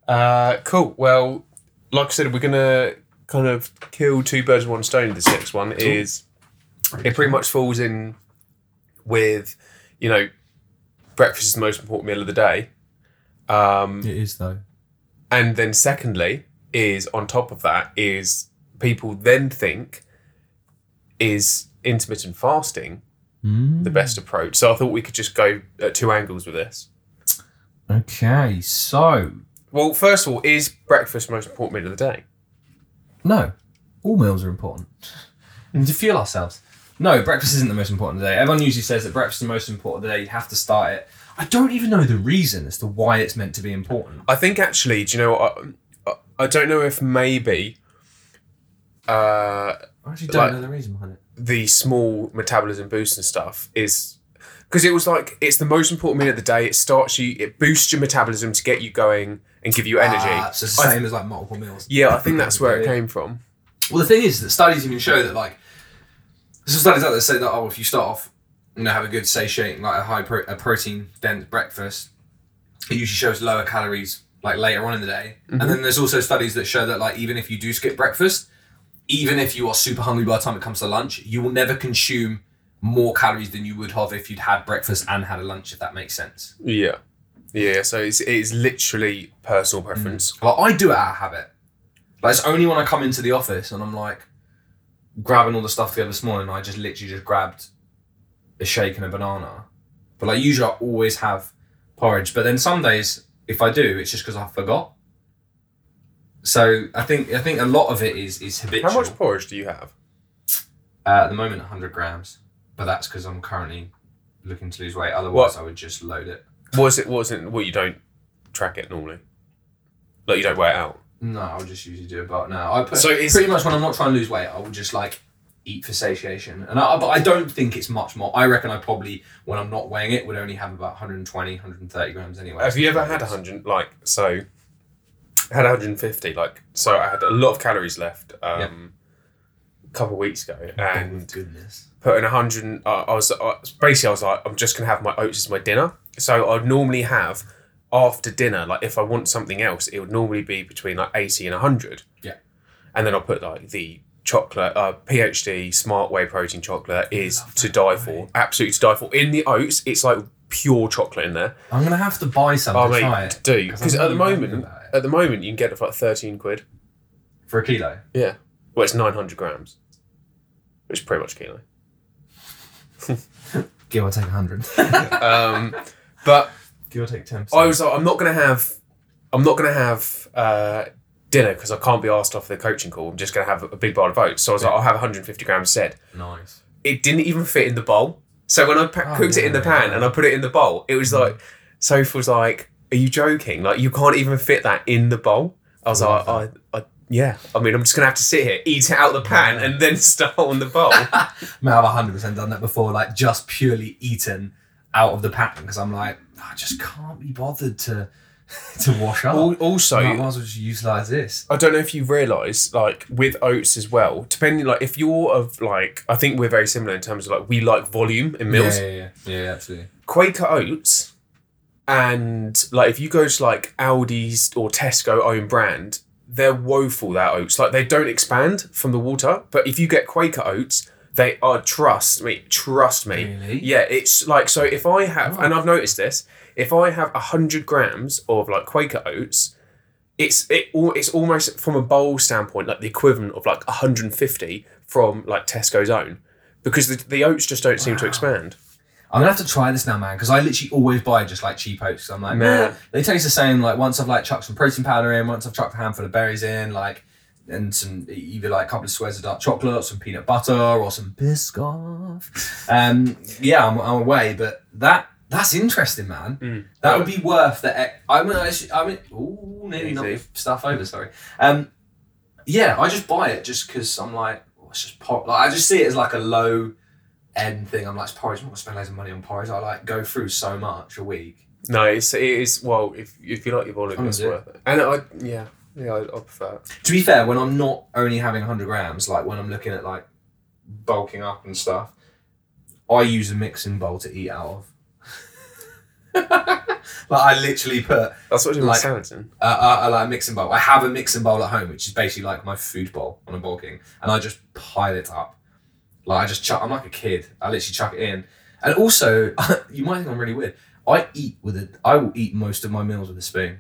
Uh, cool. Well, like I said, we're gonna kind of kill two birds with one stone. This next one is it pretty much falls in with you know breakfast is the most important meal of the day. Um, It is though. and then secondly is on top of that is people then think is intermittent fasting the best mm. approach. So I thought we could just go at two angles with this. Okay, so Well, first of all, is breakfast the most important meal of the day? No, all meals are important. And to fuel ourselves. No, breakfast isn't the most important day. Everyone usually says that breakfast is the most important day. You have to start it. I don't even know the reason as to why it's meant to be important. I think actually, do you know what? I, don't know if maybe uh, I actually don't Like- know the reason behind it. the small metabolism boost and stuff is because it was like it's the most important meal of the day. It starts you, it boosts your metabolism to get you going and give you energy. Ah, so it's the same as like multiple meals. yeah, I think that's where it came from. Well, the thing is that studies even show that like there's some studies out there that say that oh, if you start off, you know, have a good satiating like a high pro- a protein dense breakfast, it usually shows lower calories like later on in the day. And mm-hmm. then there's also studies that show that like even if you do skip breakfast, even if you are super hungry by the time it comes to lunch, you will never consume more calories than you would have if you'd had breakfast and had a lunch. If that makes sense. Yeah, yeah. So it's it's literally personal mm. preference. Like I do it out of habit. Like it's only when I come into the office and I'm like grabbing all the stuff together this morning. I just literally just grabbed a shake and a banana, But like usually I always have porridge. But then some days if I do, it's just because I forgot. So I think I think a lot of it is is habitual. How much porridge do you have? Uh, at the moment, 100 grams, but that's because I'm currently looking to lose weight. Otherwise, I would just load it. Was it wasn't well you don't track it normally? Like you don't weigh it out. No, I'll just usually do it. But now I put, So it's- pretty much when I'm not trying to lose weight, I will just like eat for satiation. And I, but I don't think it's much more. I reckon I probably when I'm not weighing it would only have about 120, 130 grams anyway. Have you ever had hundred like so? I had 150 like so. I had a lot of calories left um, a couple of weeks ago, and goodness. put in hundred. Uh, I was uh, basically I was like, I'm just gonna have my oats as my dinner. So I'd normally have after dinner, like if I want something else, it would normally be between like 80 and 100. Yeah. And then I'll put like the chocolate, uh, PhD Smart Whey Protein chocolate is to die for, absolutely to die for. In the oats, it's like pure chocolate in there. I'm gonna have to buy some Oh, to try it do 'cause because at the moment, at the moment you can get it for like 13 quid. for a kilo. Yeah. Well, it's 900 grams, which is pretty much a kilo. Give or take 100. Um, but Give or take 10%. I was like, I'm not gonna have, I'm not gonna have uh, dinner because I can't be asked off the coaching call. I'm just gonna have a big bowl of oats. So I was like, I'll have 150 grams said. nice. It didn't even fit in the bowl. So when I pa- Oh, cooked it in the pan yeah. and I put it in the bowl, it was mm. like, Soph was like, "Are you joking? Like you can't even fit that in the bowl." I was Love like, I, I, "Yeah." I mean, I'm just gonna have to sit here, eat it out of the pan, and then start on the bowl. Man, I've 100% done that before, like just purely eaten out of the pan because I'm like, I just can't be bothered to to wash up. Al- also, I might as well just utilize this. I don't know if you realise, like with oats as well, depending like if you're of like I think we're very similar in terms of like we like volume in meals. Yeah, yeah, yeah, yeah, absolutely. Quaker oats and like if you go to like Aldi's or Tesco own brand, they're woeful that oats. Like they don't expand from the water. But if you get Quaker oats, they are trust me, trust me. Really? Yeah, it's like so if I have Oh. and I've noticed this, if I have a hundred grams of like Quaker oats, it's it all it's almost from a bowl standpoint like the equivalent of like 150 from like Tesco's own because the, the oats just don't seem to expand. I'm gonna have to try this now, man, because I literally always buy just like cheap oats. I'm like, Nah. nah. They taste the same. Like once I've like chucked some protein powder in, once I've chucked a handful of berries in, like, and some either like a couple of squares of dark chocolate, some peanut butter, or some Biscoff. Um, yeah, I'm, I'm away, but that that's interesting, man. Mm. That would be worth the. I mean, I, mean, ooh, nearly knocked stuff over. Sorry. Um, yeah, I just buy it just because I'm like, oh, it's just pop. Like I just see it as like a low end thing. I'm like, it's porridge. I'm not gonna spend loads of money on porridge. I like go through so much a week. No, it's it is well if if you like your volume, I'm it's do worth it. And I yeah yeah I, I prefer. It. To be fair, when I'm not only having 100 grams, like when I'm looking at like bulking up and stuff, I use a mixing bowl to eat out of. like I literally put That's what I with Like- salads in. uh, uh, uh, like a mixing bowl. I have a mixing bowl at home, which is basically like my food bowl when I'm bulking, and I just pile it up. Like I just chuck. I'm like a kid. I literally chuck it in, and also you might think I'm really weird. I eat with a. I will eat most of my meals with a spoon.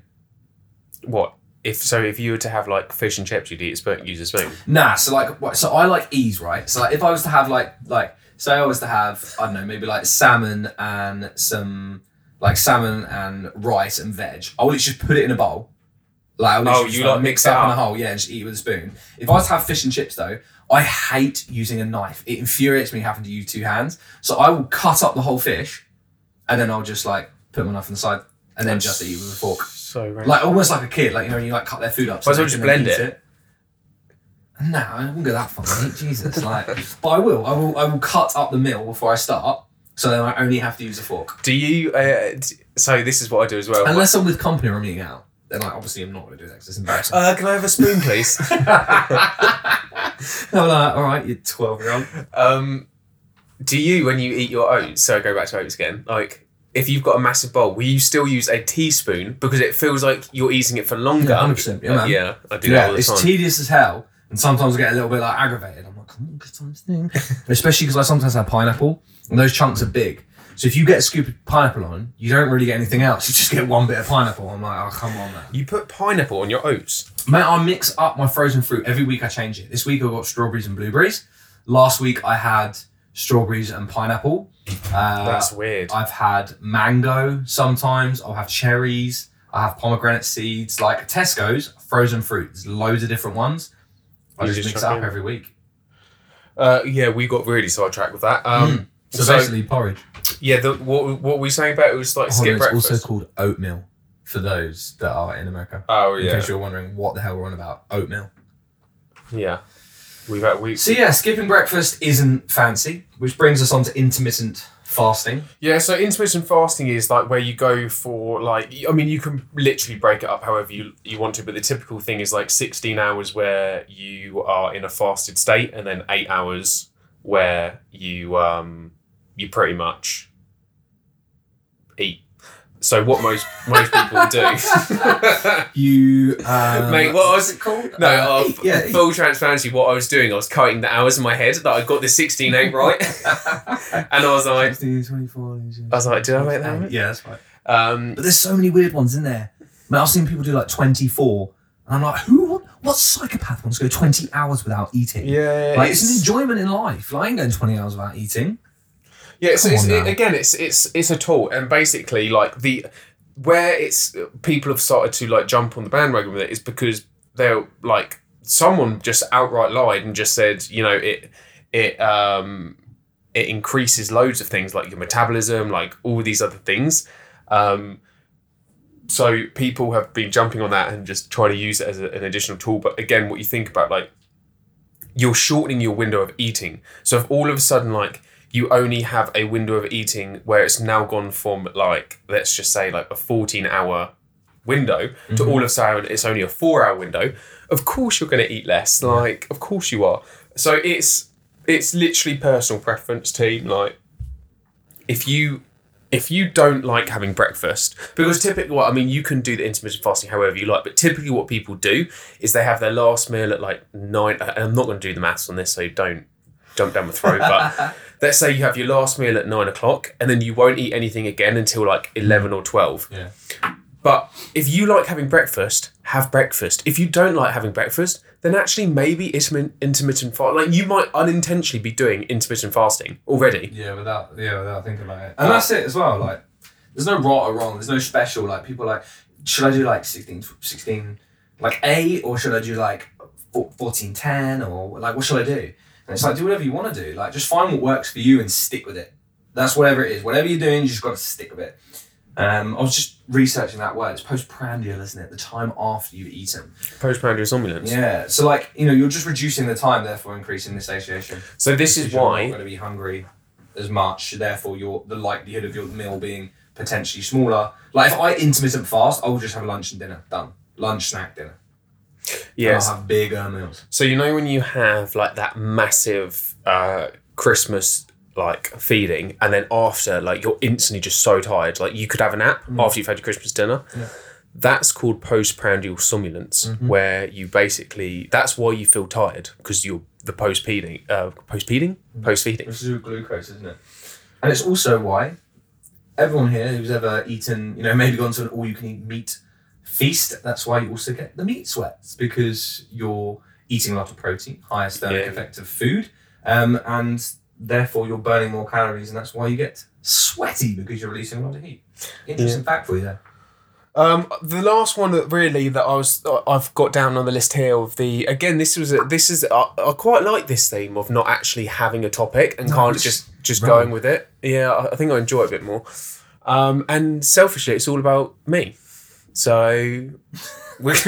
What if so? If you were to have like fish and chips, you'd eat a spoon, use a spoon. Nah, so like, so I like ease, right? So like, if I was to have like, like, say I was to have, I don't know, maybe like salmon and some, like salmon and rice and veg. I would literally just put it in a bowl. Like, I would Oh, you like mix it it up in a hole, yeah, and just eat it with a spoon. If I was to have fish and chips though, I hate using a knife. It infuriates me having to use two hands. So I will cut up the whole fish, and then I'll just like put my knife on the side, and then That's just eat with a fork. So. Like almost like a kid, like you know, when you like cut their food up. They well just blend eat it. No, I wouldn't go that far, mate. Jesus, like, but I will. I will. I will cut up the meal before I start, so then I only have to use a fork. do you? Uh, d- so this is what I do as well. Unless I'm with company or I'm eating out, then like obviously I'm not going to do that because it's embarrassing. uh, can I have a spoon, please? I'm like, all right, you're twelve year old. um, do you when you eat your oats? So I go back to oats again. Like. If you've got a massive bowl, will you still use a teaspoon because it feels like you're eating it for longer? Yeah, 100%, yeah, Uh, man. yeah, I do that Yeah, all the it's time. tedious as hell, and sometimes I get a little bit like aggravated. I'm like, come on, get on this thing. Especially because I sometimes have pineapple, and those chunks are big. So if you get a scoop of pineapple on, you don't really get anything else. You just get one bit of pineapple. I'm like, oh come on, man. you put pineapple on your oats. Mate, I mix up my frozen fruit every week. I change it. This week I got strawberries and blueberries. Last week I had strawberries and pineapple. Uh, That's weird. I've had mango sometimes. I'll have cherries. I have pomegranate seeds. Like Tesco's frozen fruit. There's loads of different ones. I just just mix it up in. every week. Uh, yeah, we got really sidetracked with that. Um, So, so, basically porridge. yeah, the, what what were we saying about it was like Oh, skip it's breakfast. also called oatmeal for those that are in America. oh yeah. In case you're wondering what the hell we're on about, oatmeal. yeah. We've had we So yeah, skipping breakfast isn't fancy, which brings us on to intermittent fasting. Yeah, so intermittent fasting is like where you go for like I mean you can literally break it up however you you want to, but the typical thing is like sixteen hours where you are in a fasted state, and then eight hours where you um you pretty much eat. So what most most people do. You, um, Mate, what what's was- it called? No, Uh, uh, eat, yeah, full transparency. What I was doing, I was counting the hours in my head that I got the sixteen eight right, and I was like, 16, 24, I was like, did I make that right? Yeah, that's right. um, But there's so many weird ones in there. Man, I've seen people do like 24, and I'm like, who? What, what psychopath wants to go 20 hours without eating? yeah, Like, it's, an enjoyment in life. Like, I ain't going 20 hours without eating. Yeah, Come it's, it, again, it's it's it's a tool, and basically, like the where it's people have started to like jump on the bandwagon with it is because they're like someone just outright lied and just said, you know, it it um it increases loads of things like your metabolism, like all these other things. Um, so people have been jumping on that and just trying to use it as a, an additional tool. But again, what you think about like you're shortening your window of eating. So if all of a sudden like you only have a window of eating where it's now gone from like let's just say like a 14 hour window to mm-hmm. all of a sudden it's only a four hour window of course you're going to eat less. Like of course you are. So it's it's literally personal preference team. Like if you if you don't like having breakfast because typically what i mean you can do the intermittent fasting however you like but typically what people do is they have their last meal at like nine and i'm not going to do the maths on this so don't jump down my throat but let's say you have your last meal at nine o'clock and then you won't eat anything again until like 11 or 12 Yeah. but if you like having breakfast have breakfast if you don't like having breakfast then actually maybe intermittent intermittent fast like you might unintentionally be doing intermittent fasting already Yeah, without yeah, without thinking about it. And that's it as well. Like, there's no right or wrong. There's no special. Like, people are like, should I do like 16, 16 like A, or should I do like four- 14, 10, or like what should I do? And it's like, do whatever you want to do. Like, just find what works for you and stick with it. That's whatever it is. Whatever you're doing, you just got to stick with it. Um, I was just researching that word. It's postprandial, isn't it? The time after you've eaten. postprandial somnolence Yeah. So, like, you know, you're just reducing the time, therefore increasing the satiation. so this is why you're not going to be hungry as much. Therefore, your the likelihood of your meal being potentially smaller. Like if I intermittent fast, I will just have lunch and dinner done. Lunch, snack, dinner. Yes I'll have bigger meals. So you know when you have like that massive uh, Christmas like feeding, and then after like you're instantly just so tired, like you could have a nap after you've had your Christmas dinner. Yeah. That's called postprandial somnolence, where you basically that's why you feel tired because you're the post feeding, uh, post feeding, post feeding. This is glucose, isn't it? And it's also why everyone here who's ever eaten, you know, maybe gone to an all-you-can-eat meat feast. That's why you also get the meat sweats because you're eating a lot of protein, highest thermic Yeah. of food, um, and therefore you're burning more calories, and that's why you get sweaty because you're releasing a lot of heat. Interesting fact for you there. Um, the last one that really that I was I've got down on the list here of the again this was a, this is I, I quite like this theme of not actually having a topic and kind of just just right. going with it. Yeah, I, I think I enjoy it a bit more. Um, and selfishly, it's all about me. So, but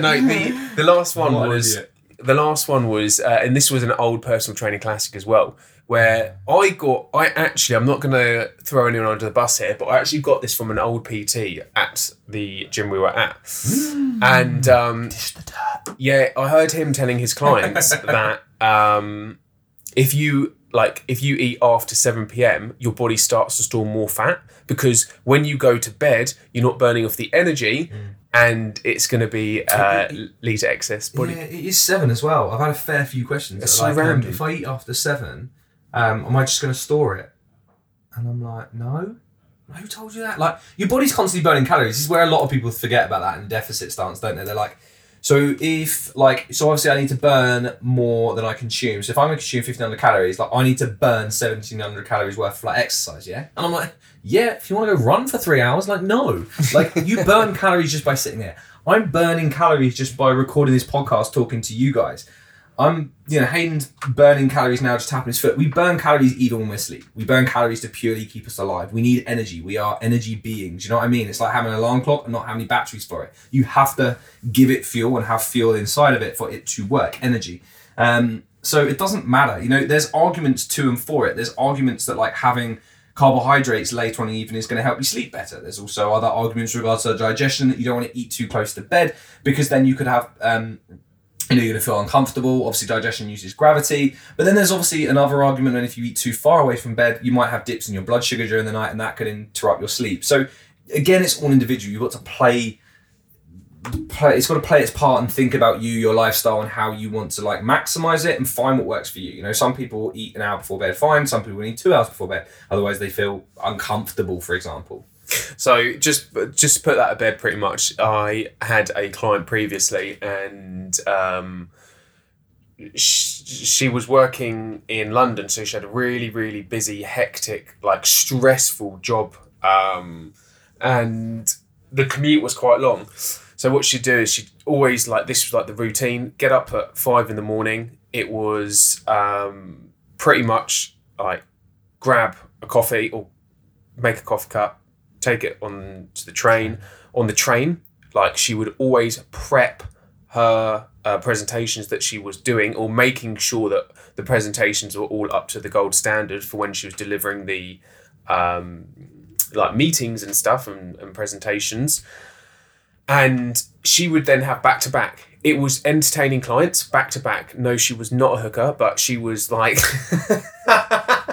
no, the the last one What was the last one was, uh, and this was an old personal training classic as well, where I got, I actually, I'm not going to throw anyone under the bus here, but I actually got this from an old PT at the gym we were at. And um, yeah, I heard him telling his clients that um, if you like if you eat after 7 p.m your body starts to store more fat because when you go to bed you're not burning off the energy and it's going to be uh, lead to excess body Yeah, it is seven as well. I've had a fair few questions. It's so like, um, if I eat after seven, um, am I just going to store it? And I'm like, no. Who told you that? Like, your body's constantly burning calories. This is where a lot of people forget about that in deficit stance, don't they? They're like, So if like so obviously I need to burn more than I consume. So if I'm gonna consume fifteen hundred calories, like I need to burn seventeen hundred calories worth of like exercise, yeah? And I'm like, yeah, if you want to go run for three hours, like no. Like you burn calories just by sitting there. I'm burning calories just by recording this podcast talking to you guys. I'm, you know, Hayden's burning calories now, just tapping his foot. We burn calories even when we're asleep. We burn calories to purely keep us alive. We need energy. We are energy beings. You know what I mean? It's like having an alarm clock and not having any batteries for it. You have to give it fuel and have fuel inside of it for it to work. Energy. Um, so it doesn't matter. You know, there's arguments to and for it. There's arguments that like having carbohydrates later on in the evening is going to help you sleep better. There's also other arguments regards to digestion that you don't want to eat too close to bed because then you could have um, you know, you're going to feel uncomfortable. Obviously, digestion uses gravity. But then there's obviously another argument that if you eat too far away from bed, you might have dips in your blood sugar during the night and that could interrupt your sleep. So, again, it's all individual. You've got to play. Play, it's got to play its part and think about you, your lifestyle, and how you want to like maximize it and find what works for you. You know, some people eat an hour before bed, fine. Some people need two hours before bed, otherwise they feel uncomfortable. For example, So just just put that to bed, pretty much. I had a client previously, and um, sh- she was working in London, so she had a really really busy, hectic, like stressful job, um, and the commute was quite long. So what she'd do is she'd always like this was like the routine: get up at five in the morning. It was um, pretty much like grab a coffee or make a coffee cup, take it on to the train. On the train, like she would always prep her uh, presentations that she was doing or making sure that the presentations were all up to the gold standard for when she was delivering the um, like meetings and stuff and, and presentations. And she would then have back to back. It was entertaining clients back to back. No, she was not a hooker, but she was like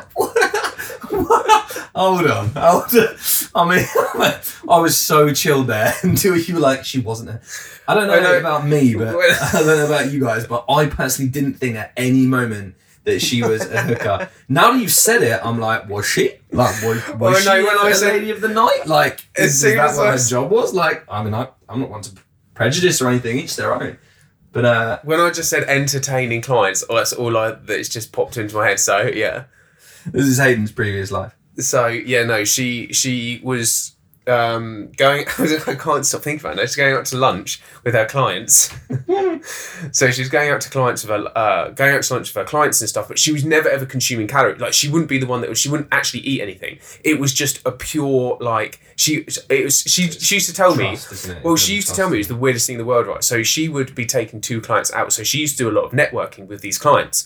hold on, hold on. I mean, I was so chilled there until you were like, she wasn't there. I don't know, I know. about me, but I don't know about you guys, but I personally didn't think at any moment that she was a hooker. now that you've said it, I'm like, was she? Like, was, was Well, she no, when I said- lady of the night? Like, As is, soon that as what I her job was? Like, I mean, I, I'm not one to prejudice or anything. Each their own. But uh, when I just said entertaining clients, oh, that's all I that's just popped into my head. So yeah. this is Hayden's previous life. So yeah, no, she she was um, going. I can't stop thinking about it. She's going out to lunch with her clients. so she's going out to clients of her, uh, going out to lunch with her clients and stuff. But she was never ever consuming calories. Like she wouldn't be the one that she wouldn't actually eat anything. It was just a pure like she. It was she. She used to tell me. Trust, it? Well, she used to tell me it was the weirdest thing in the world, right? So she would be taking two clients out. So she used to do a lot of networking with these clients.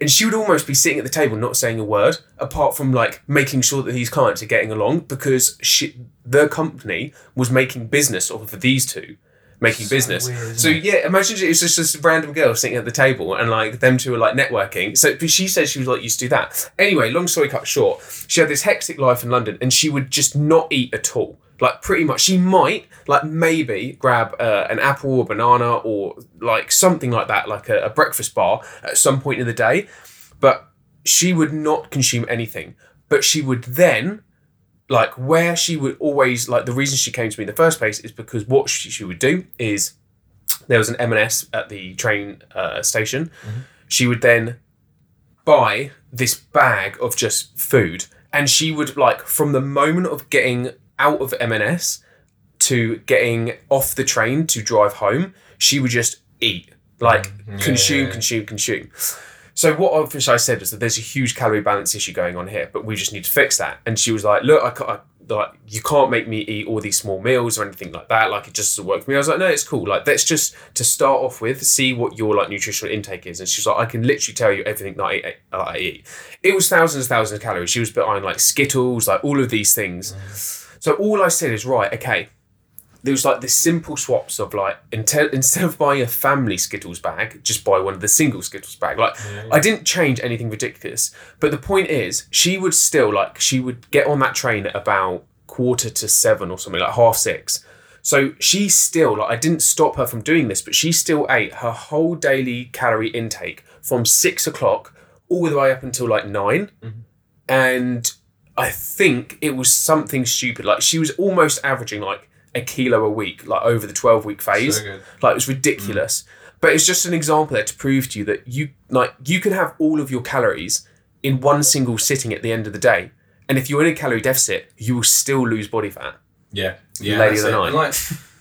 And she would almost be sitting at the table not saying a word, apart from like making sure that these clients are getting along because she, the company was making business off of these two. Making business. weird, so it? yeah, imagine it's just this random girl sitting at the table and like them two are like networking. So she said she was like used to do that. Anyway, long story cut short, she had this hectic life in London and she would just not eat at all. Like pretty much, she might like maybe grab uh, an apple or banana or like something like that, like a, a breakfast bar at some point in the day, but she would not consume anything. But she would then like where she would always like the reason she came to me in the first place is because what she, she would do is there was an M&S at the train uh, station. She would then buy this bag of just food, and she would like from the moment of getting out of M&S to getting off the train to drive home, she would just eat like consume, yeah. consume, consume. So what obviously I said is that there's a huge calorie balance issue going on here, but we just need to fix that. And she was like, "Look, I, ca- I like you can't make me eat all these small meals or anything like that. Like it just doesn't work for me." I was like, "No, it's cool. Like let's just to start off with, see what your like nutritional intake is." And she's like, "I can literally tell you everything that I eat." that I eat. It was thousands and thousands of calories. She was buying like Skittles, like all of these things. Mm. So all I said is, right, okay, there was like this simple swaps of like instead instead of buying a family Skittles bag, just buy one of the single Skittles bag. Like I didn't change anything ridiculous, but the point is, she would still like she would get on that train at about quarter to seven or something like half six. So she still like I didn't stop her from doing this, but she still ate her whole daily calorie intake from six o'clock all the way up until like 9 mm-hmm. and I think it was something stupid. Like she was almost averaging like a kilo a week, like over the 12 week phase. So. Like it was ridiculous. Mm. But it's just an example there to prove to you that you like you can have all of your calories in one single sitting at the end of the day. And if you're in a calorie deficit, you will still lose body fat. Yeah, yeah. Lady of the. Night. Like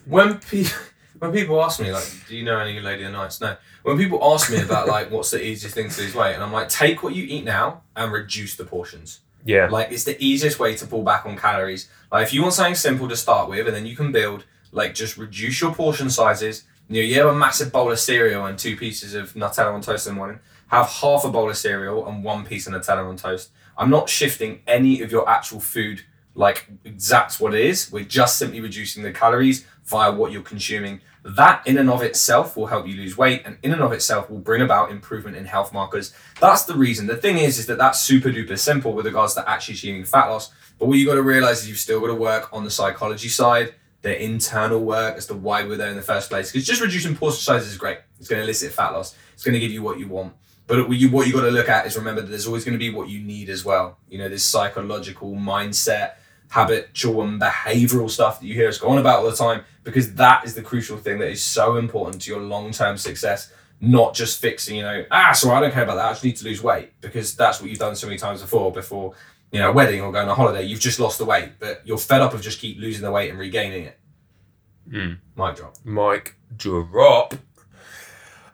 when people when people ask me like, do you know any Lady of the Nights? No. When people ask me about like what's the easiest thing to lose weight, and I'm like, take what you eat now and reduce the portions. Yeah. Like it's the easiest way to pull back on calories. Like if you want something simple to start with, and then you can build. Like just reduce your portion sizes. You know, you have a massive bowl of cereal and two pieces of Nutella on toast in the morning. Have half a bowl of cereal and one piece of Nutella on toast. I'm not shifting any of your actual food like exact what it is. We're just simply reducing the calories via what you're consuming. That in and of itself will help you lose weight, and in and of itself will bring about improvement in health markers. That's the reason. The thing is, is that that's super duper simple with regards to actually achieving fat loss. But what you got to realize is you've still got to work on the psychology side, the internal work as to why we're there in the first place. Because just reducing portion sizes is great. It's going to elicit fat loss. It's going to give you what you want. But what you what you got to look at is remember that there's always going to be what you need as well. You know, this psychological mindset, habitual and behavioral stuff that you hear us go on about all the time, because that is the crucial thing that is so important to your long term success. Not just fixing, you know, ah, so I don't care about that. I just need to lose weight because that's what you've done so many times before. Before you know, a wedding or going on a holiday, you've just lost the weight, but you're fed up of just keep losing the weight and regaining it. Mm. Mic drop. Mike drop.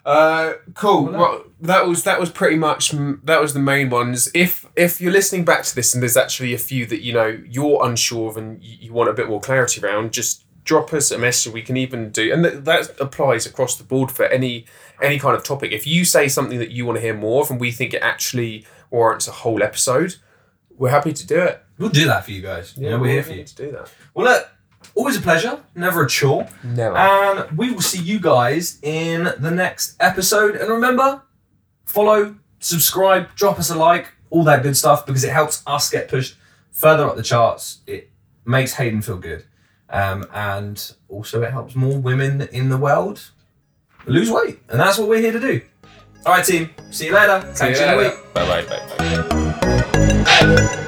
Uh, cool. Well, Well, that was that was pretty much that was the main ones. If if you're listening back to this and there's actually a few that you know you're unsure of and you, you want a bit more clarity around, just drop us a message. We can even do, and that, that applies across the board for any any kind of topic. If you say something that you want to hear more of and we think it actually warrants a whole episode, we're happy to do it. We'll do that for you guys. Yeah, we're here for you. to do that. Well, look, always a pleasure, never a chore. Never. And we will see you guys in the next episode. And remember, follow, subscribe, drop us a like, all that good stuff, because it helps us get pushed further up the charts. It makes Hayden feel good. Um, and also, it helps more women in the world lose weight. And that's what we're here to do. All right, team. See you later. See Catch you later. week. Bye bye bye bye.